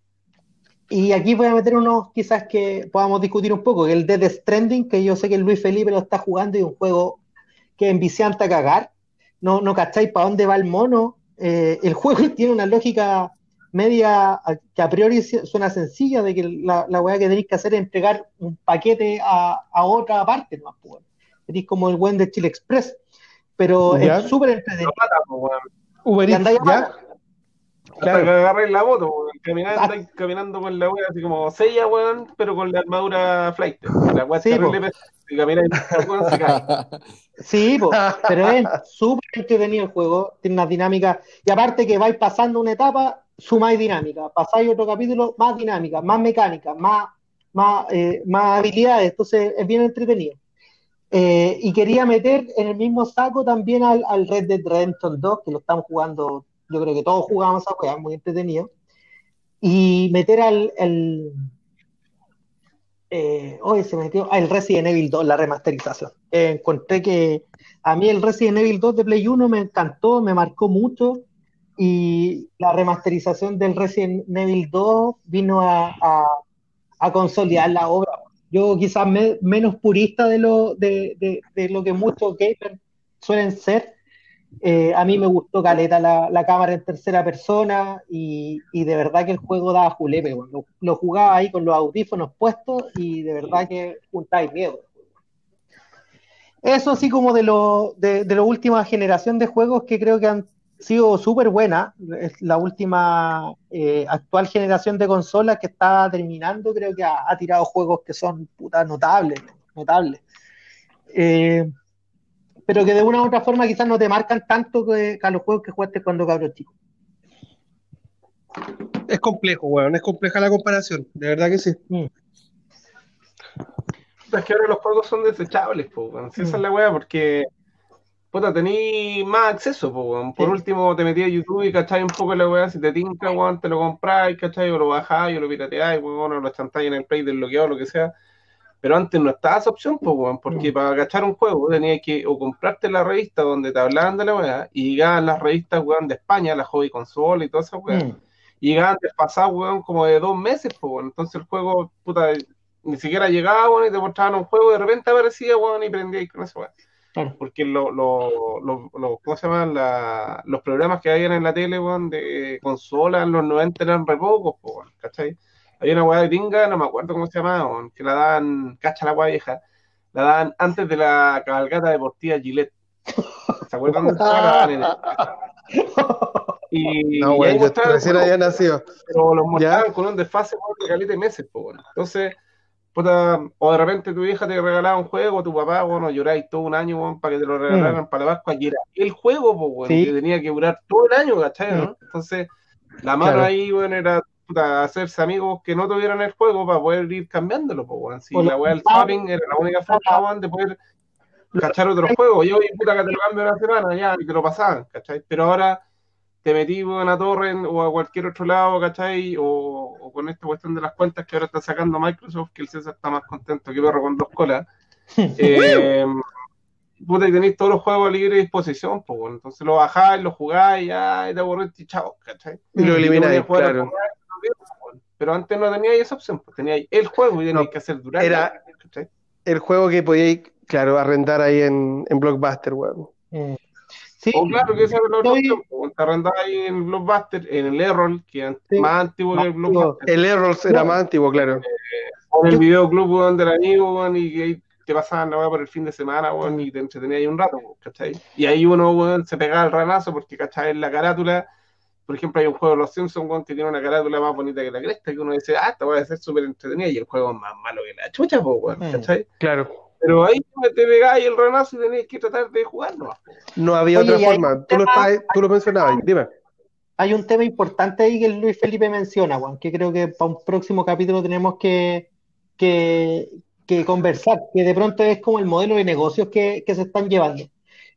B: Y aquí voy a meter unos quizás que podamos discutir un poco, el Dead Stranding, que yo sé que Luis Felipe lo está jugando y un juego que enviciante a cagar. No, no cacháis para dónde va el mono. Eh, el juego tiene una lógica media que a priori su- suena sencilla, de que la, la weá que tenéis que hacer es entregar un paquete a, a otra parte, ¿no? Pues, Tenéis como el buen de Chile Express. Pero
A: Ya.
B: es súper entretenido.
D: Pues, weón.
A: Uber Eats, ¿ya?
B: abajo.
D: Hasta que
A: Claro.
D: agarres la moto, weón. Caminando,
B: Ah.
D: caminando con la wea así como sella, weón, pero con la armadura flight. La wea es
B: Sí,
D: terrible. Si weón, se cae.
B: Sí, po, pero es súper entretenido el juego, tiene unas dinámicas, y aparte que vais pasando una etapa, sumáis dinámica, pasáis otro capítulo, más dinámica, más mecánica, más, más, eh, más habilidades, entonces es bien entretenido. Eh, y quería meter en el mismo saco también al, al Red Dead Redemption 2, que lo estamos jugando, yo creo que todos jugamos a jugar, muy entretenido, y meter al, el, eh, hoy se metió ah, el Resident Evil 2, la remasterización. Eh, encontré que a mí el Resident Evil 2 de Play 1 me encantó, me marcó mucho y la remasterización del Resident Evil 2 vino a, a- consolidar la obra. Yo quizás me- menos purista de lo, de, de- lo que muchos gamers suelen ser, Eh, a mí me gustó caleta la, la cámara en tercera persona y, y de verdad que el juego daba julepe. Lo, lo jugaba ahí con los audífonos puestos y de verdad que juntáis miedo. Eso así como de lo, de, de la última generación de juegos que creo que han sido súper buenas. Es La última eh, actual generación de consolas que está terminando, creo que ha, ha tirado juegos que son puta notables, notables. Eh, pero que de una u otra forma quizás no te marcan tanto que, que a los juegos que jugaste cuando cabros chico.
A: Es complejo, weón, es compleja la comparación, de verdad que sí.
B: Mm.
D: Es que ahora los juegos son desechables, po, weón. Si esa es la weá, porque puta, tení más acceso, po, weón. Por
B: Sí.
D: último, te metías a YouTube y cachai un poco la weá, si te tinca, weón, te lo compráis, cachai, o lo bajáis, o lo pirateáis, weón, o lo chantáis en el play desbloqueado, lo que sea. Pero antes no estaba esa opción, po, weón, porque
B: Mm.
D: para cachar un juego tenías que o comprarte la revista donde te hablaban de la weá, y llegaban las revistas, weón, de España, la Hobby Console y todas esas weas.
B: Mm.
D: Y llegaban desfasados, weón, como de dos meses, pues, weón. Entonces el juego, puta, ni siquiera llegaba, weón, y te mostraban un juego, y de repente aparecía, weón, y prendíais con eso, weón.
B: Claro.
D: Porque lo, lo, lo, lo- ¿cómo se llaman? La- los programas que habían en la tele, weón, de consola en los 90 eran re pocos, pues, weón, ¿cachai? Había una weá de tinga, no me acuerdo cómo se llamaba, weón, que la daban, cacha la weá vieja, la daban antes de la cabalgata deportiva Gillette. ¿Se acuerdan de esa en el- Y,
A: No,
D: y
A: weón,
D: ahí
A: yo recién había nacido.
D: pero los mostraban con un desfase weón, de caleta de meses, pues, bueno. Entonces, puta, o de repente tu hija te regalaba un juego, tu papá, bueno, lloráis todo un año, para que te lo regalaran para la Pascua, y era el juego, pues, bueno,
B: Sí.
D: que tenía que durar todo el año, ¿cachai? no? Entonces, la mano
A: Claro.
D: ahí, bueno, era puta, hacerse amigos que no tuvieran el juego para poder ir cambiándolo, pues, bueno. Si la weá del zapping era la única forma, de poder cachar otros juegos. Yo, puta, que te lo cambio una semana, ya, y te lo pasaban, ¿cachai? Pero ahora te metí weón, a Torrent o a cualquier otro lado, ¿cachai? O, o con esta cuestión de las cuentas que ahora está sacando Microsoft, que el César está más contento que perro con dos colas. Eh, puta, y tenéis todos los juegos a libre disposición, pues, bueno. entonces lo bajáis, lo jugáis, ya, y te aburrís y chao, ¿cachai?
A: Y lo elimináis,
D: jugar bueno. Pero antes no teníais esa opción, pues teníais el juego y teníais
A: No,
D: que hacer durar.
A: era-
D: ¿cachai?
A: El juego que podíais, claro, arrendar ahí en, en Blockbuster, weón.
B: Mm. Sí,
D: O claro que esa era la otra opción, pues, ahí en el Blockbuster, en el Errol, que es
B: Sí.
D: más antiguo que el Blockbuster.
A: El Errols era más antiguo, claro.
D: en el videoclub, weón, del amigo, y que te pasaban la weá por el fin de semana, weón, y te entretenías ahí un rato, ¿cachai? Y ahí uno, weón, se pegaba el ranazo porque, ¿cachai? En la carátula, por ejemplo, hay un juego de los Simpsons, weón, que tiene una carátula más bonita que la cresta, que uno dice, ah, esta va a ser súper entretenida, y el juego es más malo que la chucha, pues, weón,
B: Mm.
D: ¿cachai?
A: Claro.
D: Pero ahí te pegáis el ranazo y tenías que tratar de jugarlo.
A: No había
B: Oye,
A: otra forma. Tú lo, estabas- tú lo mencionabas. Dime.
B: hay un tema importante ahí que Luis Felipe menciona, Juan, que creo que para un próximo capítulo tenemos que, que, que conversar, que de pronto es como el modelo de negocios que, que se están llevando.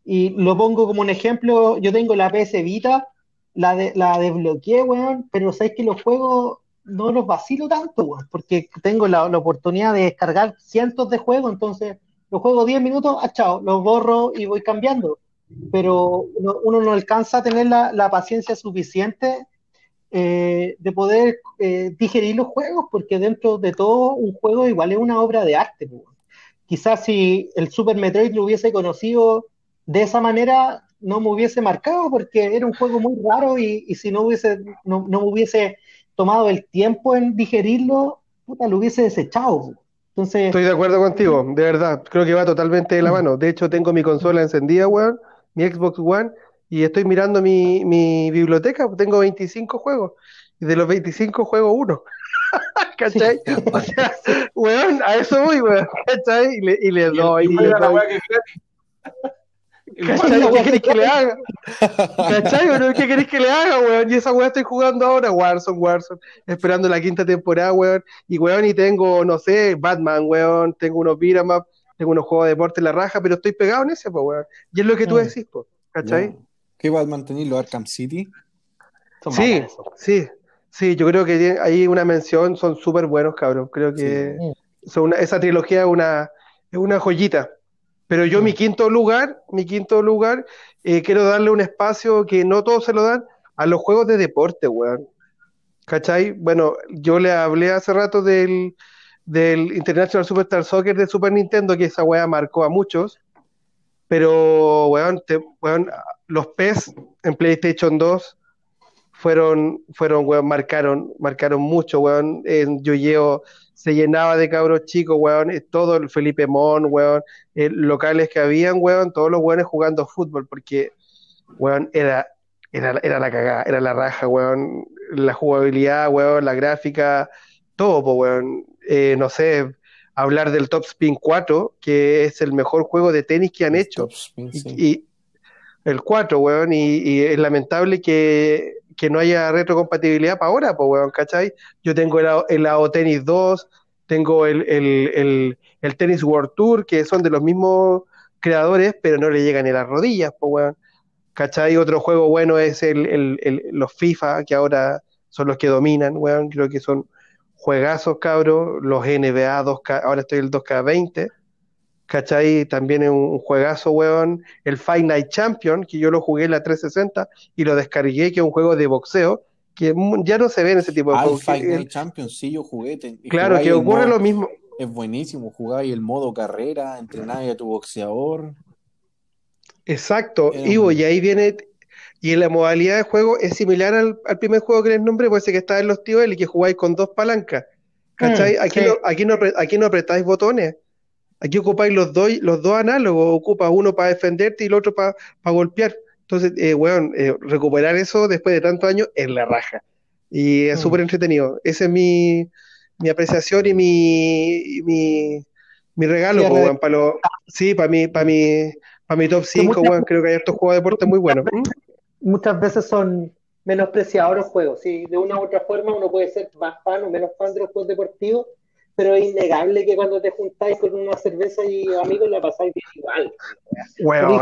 B: Y lo pongo como un ejemplo, yo tengo la PS Vita, la, de, la desbloqueé, weón, pero sabes que los juegos no los vacilo tanto, porque tengo la, oportunidad de descargar cientos de juegos, entonces los juego 10 minutos, ah, chao, los borro y voy cambiando pero uno, no alcanza a tener la, paciencia suficiente eh, de poder eh, digerir los juegos, porque dentro de todo un juego igual es una obra de arte. Quizás si el Super Metroid lo hubiese conocido de esa manera, no me hubiese marcado, porque era un juego muy raro y, y si no hubiese, no, no me hubiese tomado el tiempo en digerirlo, puta, lo hubiese desechado. Entonces,
A: Estoy de acuerdo contigo, de verdad. Creo que va totalmente de la mano. De hecho, tengo mi consola encendida, weón, mi Xbox One, y estoy mirando mi, mi biblioteca. Tengo 25 juegos. Y de los 25 juego uno. ¿Cachai? O sea, weón, a eso voy, weón. ¿Cachai? Y le, y le doy,
D: y
A: y le doy. ¿Qué querés que le haga? ¿Cachai? weón? ¿Qué querés que le haga, weón? Y esa weá estoy jugando ahora, Warzone, Warzone, esperando la quinta temporada, weón. Y weón, y tengo, no sé, Batman, weón, tengo unos up, tengo unos juegos de deporte en la raja, pero estoy pegado en ese, pues, weón. Y es lo que tú
B: Mm.
A: decís, pues, ¿cachai?
C: ¿Qué va a mantener los Arkham City?
B: son
A: Sí, sí, sí, yo creo que hay una mención, son súper buenos, cabrón. Creo que son una- esa trilogía es una, es una joyita. Pero yo,
B: Mm.
A: mi quinto lugar, mi quinto lugar, eh, quiero darle un espacio que no todos se lo dan a los juegos de deporte, weón. ¿Cachai? Bueno, yo le hablé hace rato del, del International Superstar Soccer de Super Nintendo, que esa weá marcó a muchos. Pero, weón, te- weón, los PES en PlayStation 2 fueron, fueron, weón, marcaron, marcaron mucho, weón. En Yoyeo se llenaba de cabros chicos, weón. eh, Todo el Felipe Mon, weón. eh, locales que habían, weón. Todos los weones jugando fútbol, porque, weón, era, era, era la cagada, era la raja, weón. La jugabilidad, weón, la gráfica, todo, po, weón. Eh, no sé, hablar del Top Spin 4, que es el mejor juego de tenis que han hecho.
C: Top Spin,
A: Y,
C: sí.
A: y- el 4, weón, y, y es lamentable que, que no haya retrocompatibilidad para ahora, pues, weón, ¿cachai? Yo tengo el, el AO Tennis 2, tengo el, el, el, el Tennis World Tour, que son de los mismos creadores, pero no le llegan ni las rodillas, pues, weón. ¿Cachai? Otro juego bueno es el- los FIFA, que ahora son los que dominan, weón. Creo que son juegazos, cabros. Los NBA 2K, ahora estoy el 2K20. ¿Cachai? También es un, juegazo, weón. El Fight Night Champion, que yo lo jugué en la 360 y lo descargué, que es un juego de boxeo, que mu- ya no se ve en ese tipo de
C: Ah, el
A: juegos.
C: Fight Night Champions, sí, yo jugué. te- y
A: claro, que ocurre
C: modo-
A: lo mismo.
C: Es buenísimo, jugáis el modo carrera, entrenabas a tu boxeador.
A: Exacto,
C: Era
A: Ivo, y ahí viene, y en la modalidad de juego es similar al, al primer juego que les nombré, puede ser que está en los tíos y que jugáis con dos palancas. ¿Cachai?
B: Mm,
A: aquí,
B: sí.
A: no, aquí, no, aquí no apretáis botones, aquí ocupáis los dos, los dos análogos, ocupas uno para defenderte y el otro para golpear. Entonces, eh, weón, eh, recuperar eso después de tantos años es la raja. Y es
B: Mm.
A: súper entretenido. Esa es mi, mi apreciación y mi, y mi, mi regalo,
B: de-
A: weón, para sí, para mi, para mi, para mi top 5,
B: muchas-
A: weón, creo que hay estos juegos de deporte muy buenos.
B: Muchas veces son menospreciados los juegos. Sí, de una u otra forma uno puede ser más fan o menos fan de los juegos deportivos, pero es innegable que cuando te juntáis con una cerveza y amigos la pasáis bien igual.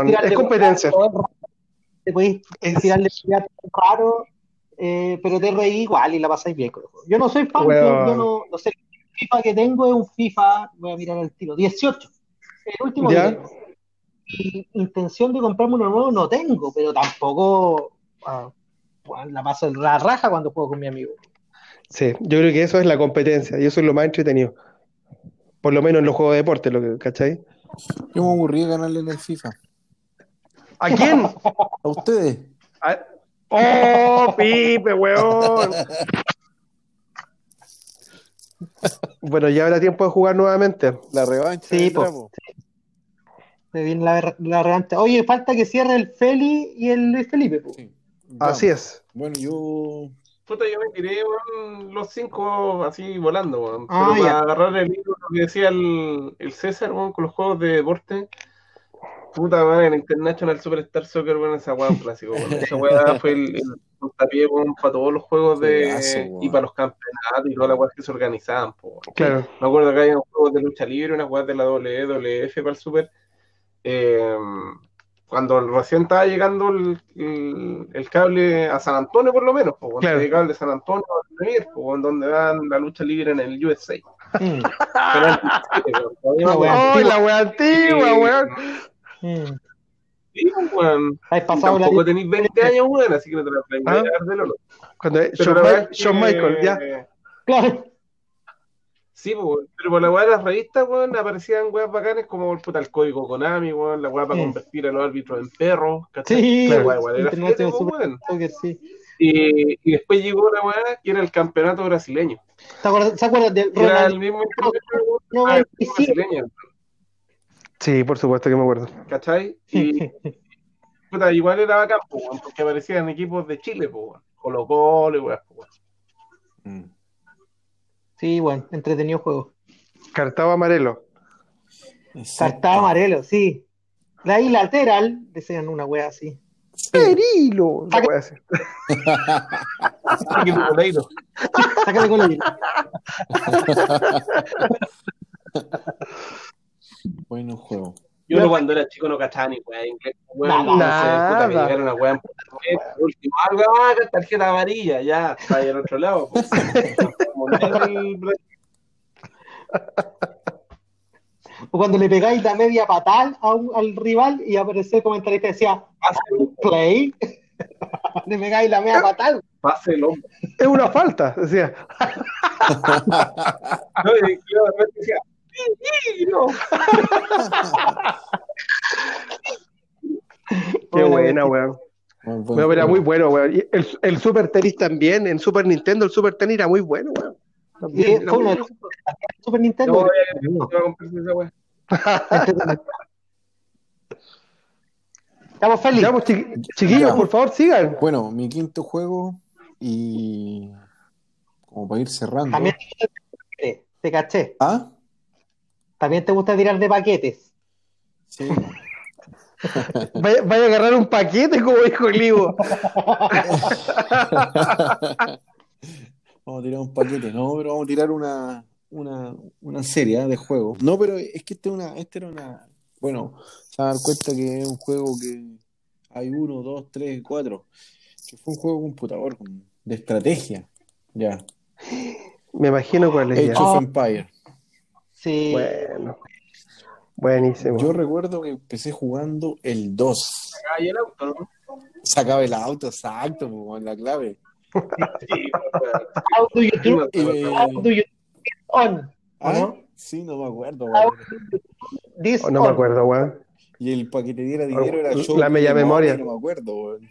B: Tirarle
A: es competencia.
B: Te podéis
A: Es-
B: tirarle raro, eh, pero te reí igual y la pasáis bien. Yo no soy fan, yo, no, no sé. El FIFA que tengo es un FIFA, voy a mirar el tiro, 18. El último
A: Ya.
B: que tengo. Y intención de comprarme uno nuevo no tengo, pero tampoco ah, bueno, la paso la raja cuando juego con mi amigo.
A: Sí, yo creo que eso es la competencia y eso es lo más entretenido. Por lo menos en los juegos de deporte, lo que, ¿cachai?
C: Yo me aburrí de ganarle en el FIFA.
A: ¿A quién?
C: ¿A ustedes?
A: A- ¡Oh, Pipe, weón! Bueno, ya habrá tiempo de jugar nuevamente.
C: La revancha.
B: Sí, po. Se viene la, la revancha. Oye, falta que cierre el Feli y el Luis Felipe.
C: Sí.
A: Así es.
C: Bueno, yo.
D: Puta, yo me tiré los cinco así volando.
B: Ah,
D: Pero
B: ya.
D: para agarrar el libro lo que decía el, el César, con los juegos de deporte. Puta madre, el International Superstar Soccer, weón, esa weá un clásico. Esa weá fue el, el puntapié, para todos los juegos de. Y para los campeonatos y todas las weas que se organizaban, po.
A: Claro.
D: Me acuerdo que había juegos de lucha libre, unas weas de la WWF para el Super. Eh, cuando recién estaba llegando el, el- el cable a San Antonio, por lo menos, pues, cuando
A: Claro.
D: llegaba el de San Antonio pues, en donde dan la lucha libre en el USA.
B: Mm,
D: Pero en Chile,
B: La wea.
A: ¡Oh, la wea antigua, weón!
B: mm.
D: Sí, weón. Tampoco tenéis 20 años, weón, así que no te la puedes
A: Ah.
D: de lolo.
A: Cuando Shawn, Michael, ya.
B: Claro.
D: Sí, pues, pero por la weá de las revistas, weón, aparecían weas bacanes como el puta el código Konami, weón, la weá para
B: Sí.
D: convertir a los árbitros en perros, ¿cachai?
B: Sí,
D: La weá era weón. Y, y después llegó la weá que era el campeonato brasileño.
B: ¿Se acuerdan, ¿se acuerdan de
D: que Era
B: Ronald
D: el mismo
B: No,
D: ah,
B: sí.
D: brasileño,
A: Sí, por supuesto que me acuerdo.
D: ¿cachai? Y puta, igual era bacán, po, weón, porque aparecían equipos de Chile, po, weón. Colo Colo y weá, po, weón.
C: Mm.
B: Sí, bueno, entretenido juego.
A: Cartaba amarelo.
C: Exacto.
B: Cartaba amarelo, sí. La isla lateral, decían una wea así.
A: Perilo. La wea así.
B: Sácale con el
C: Bueno juego.
D: Yo no cuando era chico no cachaba ni weá de inglés.
B: Nada.
D: Entonces, puta, me llegaron a weá en por último, algo, ah, tarjeta amarilla, ya, está ahí al otro lado. pues.
B: O cuando le pegáis la media patal a un- al rival y aparece el comentarista que decía
D: Pase,
B: play. le pegáis la media patal.
D: hombre.
A: Es una falta, decía.
D: No, y yo de repente decía, "Sí, sí, no".
A: Qué buena, weón.
C: Buen- buen
A: Bueno, era muy bueno, weón. Y el, el Super Tennis también, en Super Nintendo el Super Tennis era muy bueno, weón. También
B: los Super Nintendo.
D: No, eh.
B: Estamos felices.
A: Chiquillos, por favor, sigan.
C: Bueno, mi quinto juego y como para ir cerrando.
B: También de- te caché.
C: ¿Ah?
B: También te gusta tirar de paquetes.
C: Sí.
A: Vaya, vaya a agarrar un paquete, como dijo el Ivo.
C: Vamos a tirar un paquete, no, pero vamos a tirar una, una, una serie ¿eh? de juegos. No, pero es que este, una, este era una. Bueno, se van a dar cuenta que es un juego que hay uno, dos, tres, cuatro. Que fue un juego de computador, de estrategia. Ya.
A: Me imagino cuál es
C: Age
A: ya.
C: of Empire.
B: Sí.
A: Bueno. Buenísimo.
C: Yo recuerdo que empecé jugando el 2.
D: Ah, y el auto, ¿no?
C: Sacaba el auto, exacto, con la clave.
D: Sí.
B: How do you do,
C: Eh,
B: how do you get on?
C: ¿ah?
B: ¿no?
C: Sí, no me acuerdo.
B: This
A: Oh, no me
B: on?
A: acuerdo, weón.
C: Y el para que te diera dinero era
A: La
C: yo.
A: media memoria.
C: No me acuerdo, weón.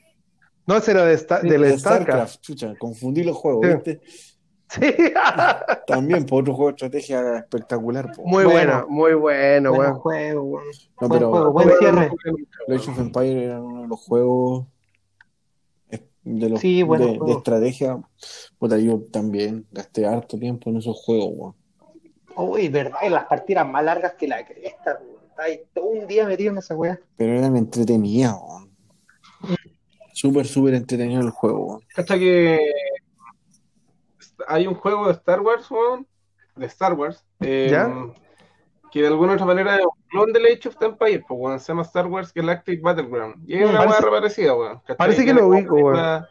A: No, ese era de Sta- del
C: De
A: StarCraft.
C: chucha, confundí los juegos,
A: Sí.
C: ¿viste?
A: Sí.
C: También por otro juego de estrategia espectacular. po.
A: Muy bueno, muy bueno,
B: Buen
A: weón.
B: juego.
C: No,
B: Buen
C: pero
B: juego, buen cierre.
C: Age of Empire era uno de los juegos eh, de, los,
B: Sí,
C: de, de estrategia. Puta, yo también gasté harto tiempo en esos juegos, weón.
B: Uy, verdad, y las partidas más largas que la cresta, weón. Está ahí todo un día metido en esa weá.
C: Pero eran entretenidas, weón. Súper, súper entretenido el juego, weón.
D: Hasta que hay un juego de Star Wars, weón, de Star Wars, eh,
A: ¿Ya?
D: que de alguna otra manera es un clon del Age of Empires, pues, weón, se llama Star Wars Galactic Battleground. Y es una
A: parece-
D: weá reparecida, weón. ¿cachai?
A: parece que lo ubico, weón.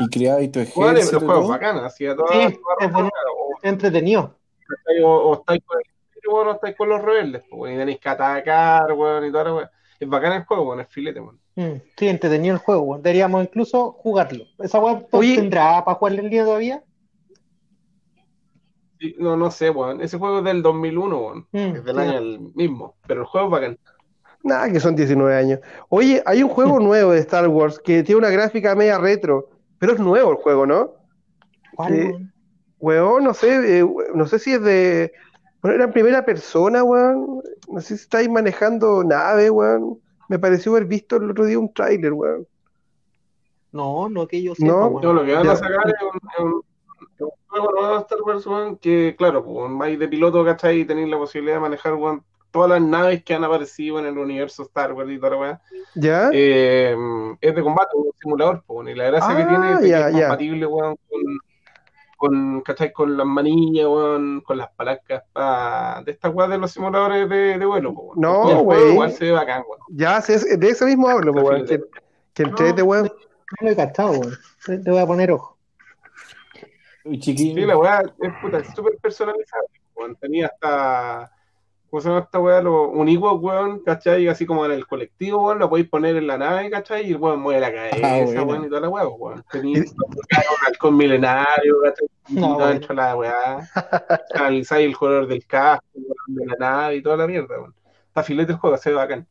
C: Y creabas tu
D: Weón, es-
C: ejército.
D: los
C: y
D: juegos
C: todo.
D: bacanas, así a todas
B: Sí, bueno. Entretenido.
D: o, o estáis con el imperio, weón, o estáis con los rebeldes, pues, weón, y tenéis que atacar, weón, y toda la weá. Es bacán el juego, weón, es filete, weón.
B: Mm, sí, entretenido el juego, weón. Deberíamos incluso jugarlo. ¿Esa
A: Oye.
B: tendrá para jugarle el día todavía?
D: No, no sé, weón. Ese juego es del 2001, weón.
B: Mm,
D: Es del
B: sí.
D: año el mismo. Pero el juego es bacán.
A: Nada, que son 19 años. Oye, hay un juego nuevo de Star Wars que tiene una gráfica media retro, pero es nuevo el juego, ¿no?
B: ¿Cuál, weón?
A: No sé, eh, no sé si es de. Bueno, era en primera persona, weón. No sé si estáis manejando nave, weón. Me pareció haber visto el otro día un tráiler, weón.
B: No, no que yo
A: No,
B: sepa, weón.
D: No, lo que van a sacar es un, un- juego nuevo Star Wars, weón, que claro, pues vais de piloto, ¿cachai? Y tenéis la posibilidad de manejar, weón, todas las naves que han aparecido en el universo Star Wars y toda la weá.
A: ¿Ya?
D: Eh, es de combate, un simulador, pues, weón, y la gracia que
A: Ah,
D: tiene es
A: ya,
D: que es compatible, weón, con, con, ¿cachai? Con las manillas, weón, con las palancas pa- de estas weas de los simuladores de, de vuelo, pues, weón.
A: No,
D: el. Igual se ve bacán, weón.
A: Ya, es- de eso mismo hablo, pues, weón. Que, que entrete, weón.
B: No lo he cachado, weón. Te voy a poner ojo.
C: Uy, chiquillo.
D: Sí, la weá es puta, es súper personalizable. weón. Tenía hasta. ¿Cómo se llama esta weá? Lo, un Ewok, weón, ¿cachai? Así como en el colectivo, weón, lo podéis poner en la nave, ¿cachai? Y el weón mueve la cabeza,
C: Ah, bueno.
D: weón, y toda la weá, weón. Tenía un halcón milenario, ¿cachai?
B: No,
D: No,
B: bueno.
D: dentro de la weá. Analizáis el color del casco, weón, de la nave y toda la mierda, weón. Está filete el juego, se ve bacán.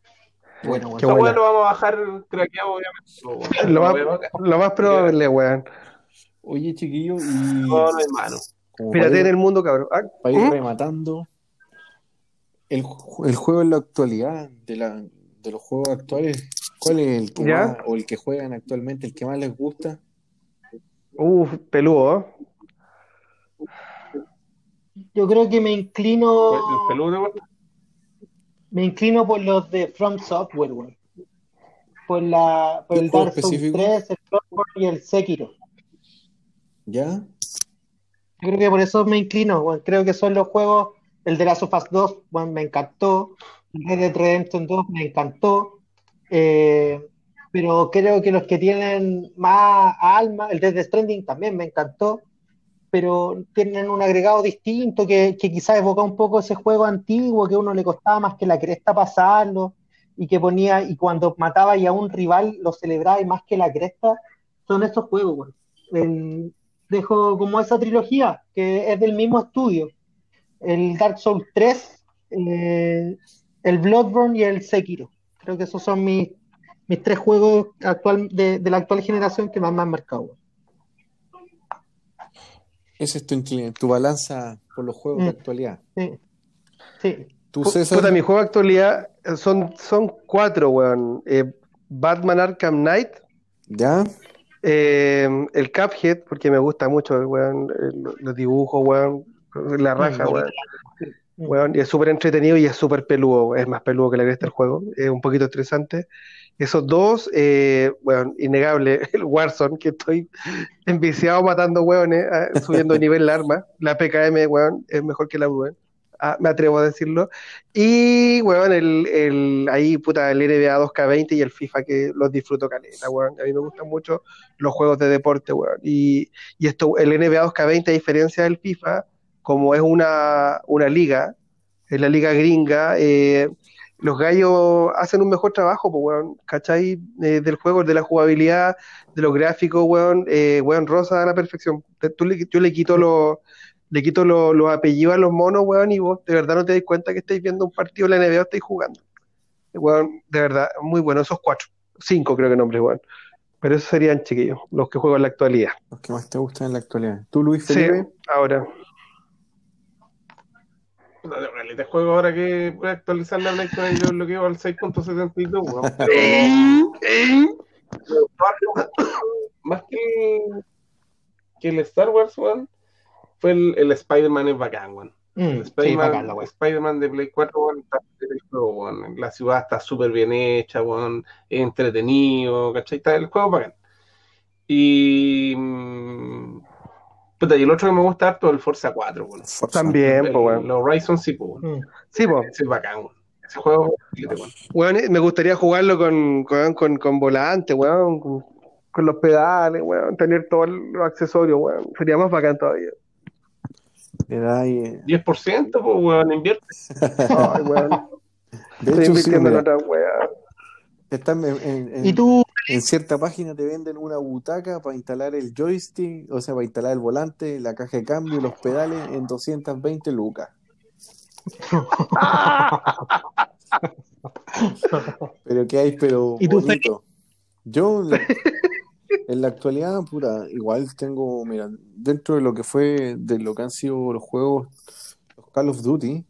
B: Bueno, weón.
A: Qué
D: Esta weá lo vamos a bajar craqueado, obviamente. weón.
A: Lo
D: Lo
A: más, lo más probable, weón.
C: Oye, chiquillo, y
D: No, no, hermano.
A: Fíjate en el mundo, cabrón. Ah,
C: para ir
A: ¿mm?
C: rematando, el, el juego en la actualidad, de, la, de los juegos actuales, ¿cuál es el que
A: ¿Ya?
C: más, o el que juegan actualmente, el que más les gusta?
A: Uf, peludo, ¿eh?
B: Yo creo que me inclino.
D: El peludo.
B: Me inclino por los de From Software. Por, la, por
C: ¿Qué
B: el Dark Souls
C: específico?
B: 3, el Bloodborne y el Sekiro.
C: ¿Ya?
B: Yo creo que por eso me inclino. Creo que son los juegos. El de Last of Us 2, weón, me encantó. El Red Dead Redemption 2 me encantó. Eh, pero creo que los que tienen más alma, el Death Stranding también me encantó. Pero tienen un agregado distinto que, que quizás evoca un poco ese juego antiguo que a uno le costaba más que la cresta pasarlo y que ponía, y cuando mataba y a un rival lo celebraba y más que la cresta, son estos juegos. El- dejo como esa trilogía que es del mismo estudio. El Dark Souls 3, eh, el Bloodborne y el Sekiro. Creo que esos son mis, mis tres juegos actual, de, de la actual generación que más me han marcado.
C: Esa es tu, tu balanza por los juegos de
B: Mm.
C: actualidad.
B: Sí. Sí.
C: Tú,
A: Pu-
C: César,
A: Puta, mi juego de actualidad eh, son, son cuatro, weón. Eh, Batman Arkham Knight,
C: ¿ya?
A: Eh, el Cuphead, porque me gusta mucho, weón, el- los dibujos, weón, la raja,
B: Mm,
A: weón.
B: Mm.
A: Weón, y es súper entretenido y es súper peludo, es más peludo que la cresta del juego, es un poquito estresante. Esos dos, eh, weón, innegable, el Warzone, que estoy enviciado matando weones, eh, subiendo de nivel el arma, la PKM, weón, es mejor que la weón, Ah, me atrevo a decirlo. Y, weón, el, el, ahí, puta, el NBA 2K20 y el FIFA que los disfruto caleta, weón. A mí me gustan mucho los juegos de deporte, weón. Y, y esto, el NBA 2K20, a diferencia del FIFA, como es una, una liga, es la liga gringa, eh, los gallos hacen un mejor trabajo, pues, weón, ¿cachai? Eh, del juego, de la jugabilidad, de los gráficos, weón, eh, weón, rosa a la perfección. Tú le- yo le quito los le quito los, apellidos a los monos, weón, y vos de verdad no te das cuenta que estáis viendo un partido de la NBA o estáis jugando. Weón, de verdad, muy bueno, esos cuatro, cinco creo que nombres, weón. Pero esos serían chiquillos, los que juego en la actualidad.
C: Los que más te gustan en la actualidad. ¿Tú, Luis
A: Sí,
C: Felipe?
A: ahora.
D: Puta, En realidad este juego ahora que voy a actualizar la PlayStation yo bloqueo al 6.72, weón. Pero más que, que el Star Wars, weón, fue el, el Spider-Man es bacán, weón.
B: Mm, sí,
D: Spider-Man, de Play 4, weón, está en el juego, weón. La ciudad está súper bien hecha, weón, es entretenido, ¿cachai? Está el juego bacán. Y. mm, Puta, y el otro que me gusta harto es el Forza 4, weón.
C: Forza.
A: También,
D: El,
A: weón.
D: el Horizon sí, weón.
B: Mm.
A: Sí, pues.
D: Ese es bacán, weón. Ese juego, weón.
A: Eh, me gustaría jugarlo con, con, con, con volante, weón, con, con los pedales, weón, tener todos los accesorios, weón. Sería más bacán todavía.
C: Le da ahí, eh,
D: 10%, pues, weón, invierte.
A: Ay, weón.
C: De
A: Estoy
C: hecho, sí,
A: invirtiendo en otra weón.
C: están en, en- en-
B: ¿Y tú?
C: en cierta página te venden una butaca para instalar el joystick, o sea, para instalar el volante, la caja de cambio y los pedales en 220 lucas. Pero ¿qué hay? Pero
B: ¿Y tú,
C: bonito. Yo en la, actualidad, pura, igual tengo, mira, dentro de lo que fue, de lo que han sido los juegos, los Call of Duty,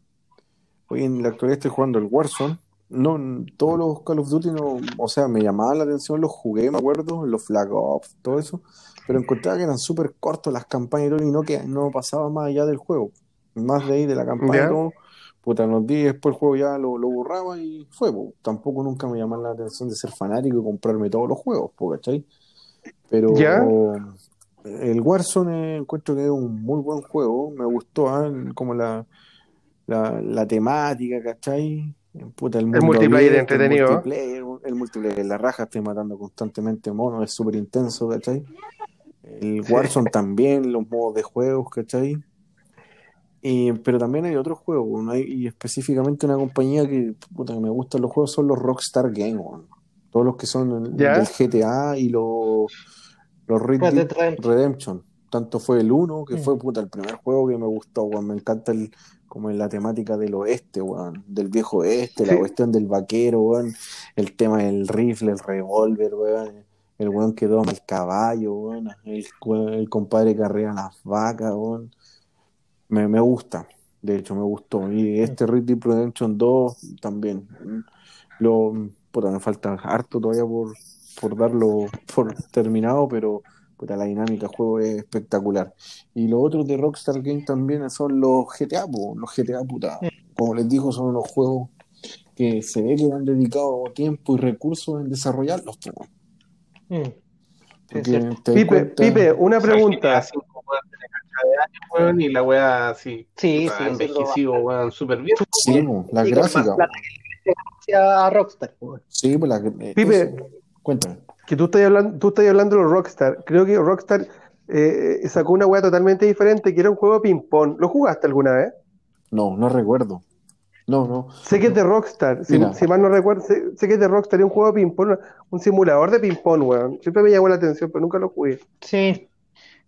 C: hoy en la actualidad estoy jugando el Warzone. No, todos los Call of Duty, no, o sea, me llamaban la atención, los jugué, me acuerdo, los Flag Ops, todo eso, pero encontraba que eran súper cortos las campañas y todo, y no, que, no pasaba más allá del juego, más de ahí de la campaña y todo. Puta, nos di, después el juego ya lo, lo borraba y fue, po. Tampoco nunca me llamaba la atención de ser fanático y comprarme todos los juegos, po, ¿cachai? Pero
A: Ya.
C: el Warzone encuentro que es un muy buen juego, me gustó, ah, como la, la, la temática, ¿cachai? Puta, el mundo
A: multiplayer
C: abierto,
A: entretenido.
C: El multiplayer, el multiplayer, la raja, estoy matando constantemente monos, es súper intenso, ¿cachai? El. Warzone también, los modos de juegos, ¿cachai? Pero también hay otros juegos, ¿no? Y específicamente una compañía que, puta, que me gustan los juegos son los Rockstar Games, weón. Todos los que son del GTA y los, los Red
B: Red
C: Dead
B: Dead Redemption.
C: Tanto fue el 1, que
B: Mm.
C: fue puta, el primer juego que me gustó, weón. Me encanta el, como en la temática del oeste, weón. Del viejo oeste, la cuestión del vaquero, weón. El tema del rifle, el revólver, weón. El weón que doma el caballo, weón. El, el compadre que arrea las vacas, weón. Me, me gusta, de hecho, me gustó. Y este Red Dead Redemption 2 también. Lo, puta, me falta harto todavía por, por darlo por terminado, pero puta, la dinámica del juego es espectacular. Y los otros de Rockstar Games también son los GTA, po. los GTA, puta. Como les digo, son unos juegos que se ve que han dedicado tiempo y recursos en desarrollarlos. po.
B: Mm.
A: Pipe,
C: cuenta-
A: Pipe, una
D: O sea,
A: pregunta.
D: Cachada de años, y la weá así,
B: Sí, sí,
D: envejecido, weón, súper bien.
C: Sí, la gráfica.
B: Plata que le hacía a Rockstar. pues.
C: Sí, pues la, eh,
A: Pipe.
C: eso. Cuéntame.
A: Que tú estás hablando, tú estás hablando de los Rockstar. Creo que Rockstar eh, sacó una weá totalmente diferente, que era un juego de ping-pong. ¿Lo jugaste alguna vez?
C: No, no recuerdo. No, no.
A: Sé que es de Rockstar, si, mal no recuerdo, sé, sé que es de Rockstar, es un juego de ping-pong, un simulador de ping-pong, weón. Siempre me llamó la atención, pero nunca lo jugué.
B: Sí.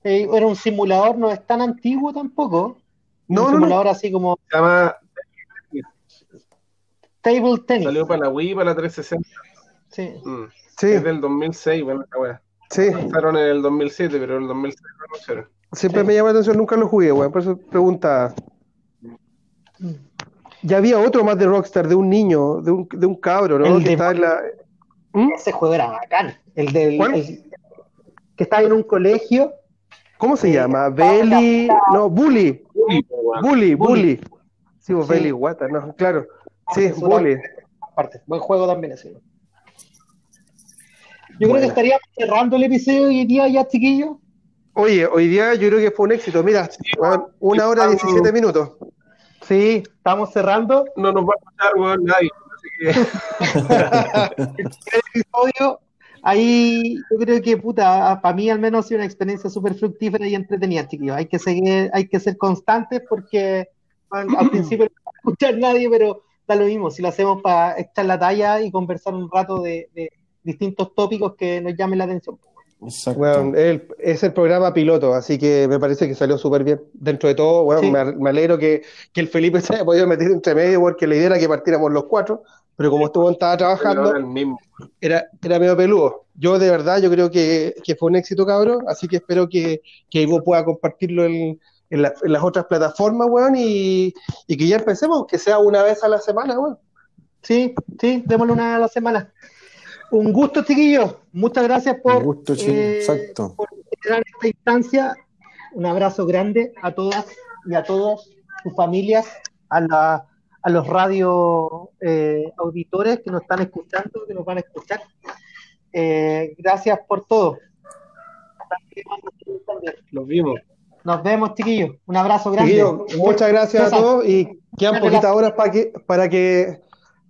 B: Eh, era un simulador, no es tan antiguo tampoco.
A: No,
B: un
A: no, no.
B: simulador así como
D: Se llama,
B: table tennis.
D: salió para la Wii, para la 360.
B: Sí.
D: Mm.
A: Sí,
D: Es del 2006, bueno, esta wea.
A: sí.
D: Empezaron en el 2007, pero en el 2006 lo anunciaron.
A: Siempre
B: Sí.
A: me llama la atención, nunca lo jugué, weón. Por eso preguntaba. Ya había otro más de Rockstar, de un niño, de un, de un cabro, ¿no?
B: El
A: Que
B: de-
A: en la. ¿Mm?
B: Ese juego era bacán. El del el- que estaba en un colegio.
A: ¿Cómo se
B: Eh,
A: llama?
B: la-
A: Belly. No, Bully. Bully,
B: Bully.
A: Bully. Sí, pues
B: Sí.
A: Belly Guata, no, claro. Sí,
B: era-
A: Bully.
B: Aparte, buen juego también ese. Yo creo
A: Bueno.
B: que estaríamos cerrando el episodio hoy día ya, chiquillos.
A: Oye, hoy día yo creo que fue un éxito. Mira, weón, una hora
D: estamos-
A: 17 minutos.
B: Sí, estamos cerrando
D: No nos va a escuchar, weón, nadie. Así que
B: el episodio. Ahí yo creo que, puta, para mí al menos ha sido una experiencia súper fructífera y entretenida, chiquillos. Hay que seguir, hay que ser constantes porque bueno, al principio no va a escuchar nadie, pero da lo mismo. Si lo hacemos para echar la talla y conversar un rato de, de distintos tópicos que nos llamen la atención.
C: Exacto.
A: El- es el programa piloto, así que me parece que salió súper bien. Dentro de todo,
B: Sí.
A: me, me alegro que, que el Felipe se haya podido meter entre medio porque la idea era que partiéramos los cuatro, pero como estuvo estaba trabajando,
D: ahora el mismo.
A: era, era medio peludo. Yo de verdad, yo creo que, que fue un éxito, cabrón, así que espero que, que Ivo pueda compartirlo en, en, la- en las otras plataformas, weón, y, y que ya empecemos, que sea una vez a la semana, weón.
B: Sí, sí, démosle una a la semana. Un gusto, chiquillos. Muchas gracias por,
C: Un gusto,
B: eh,
C: Exacto.
B: por generar esta instancia. Un abrazo grande a todas y a todos sus familias, a, la, a los radio eh, auditores que nos están escuchando, que nos van a escuchar. Eh, gracias por todo.
D: Los vimos.
B: Nos vemos, chiquillos. Un abrazo grande.
A: Chiquillos, muchas gracias a todos y quedan poquitas horas para que, para que,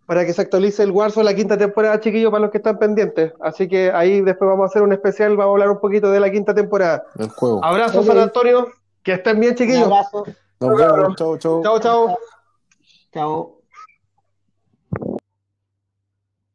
A: para que se actualice el Warzone la quinta temporada, chiquillos, para los que están pendientes. Así que ahí después vamos a hacer un especial, vamos a hablar un poquito de la quinta temporada.
C: El juego.
A: Abrazos,
B: Ok.
A: San Antonio, que estén bien,
B: Un
A: chiquillos.
B: abrazo.
C: Nos vemos. Chau, chau.
A: Chao, chao.
B: Chao.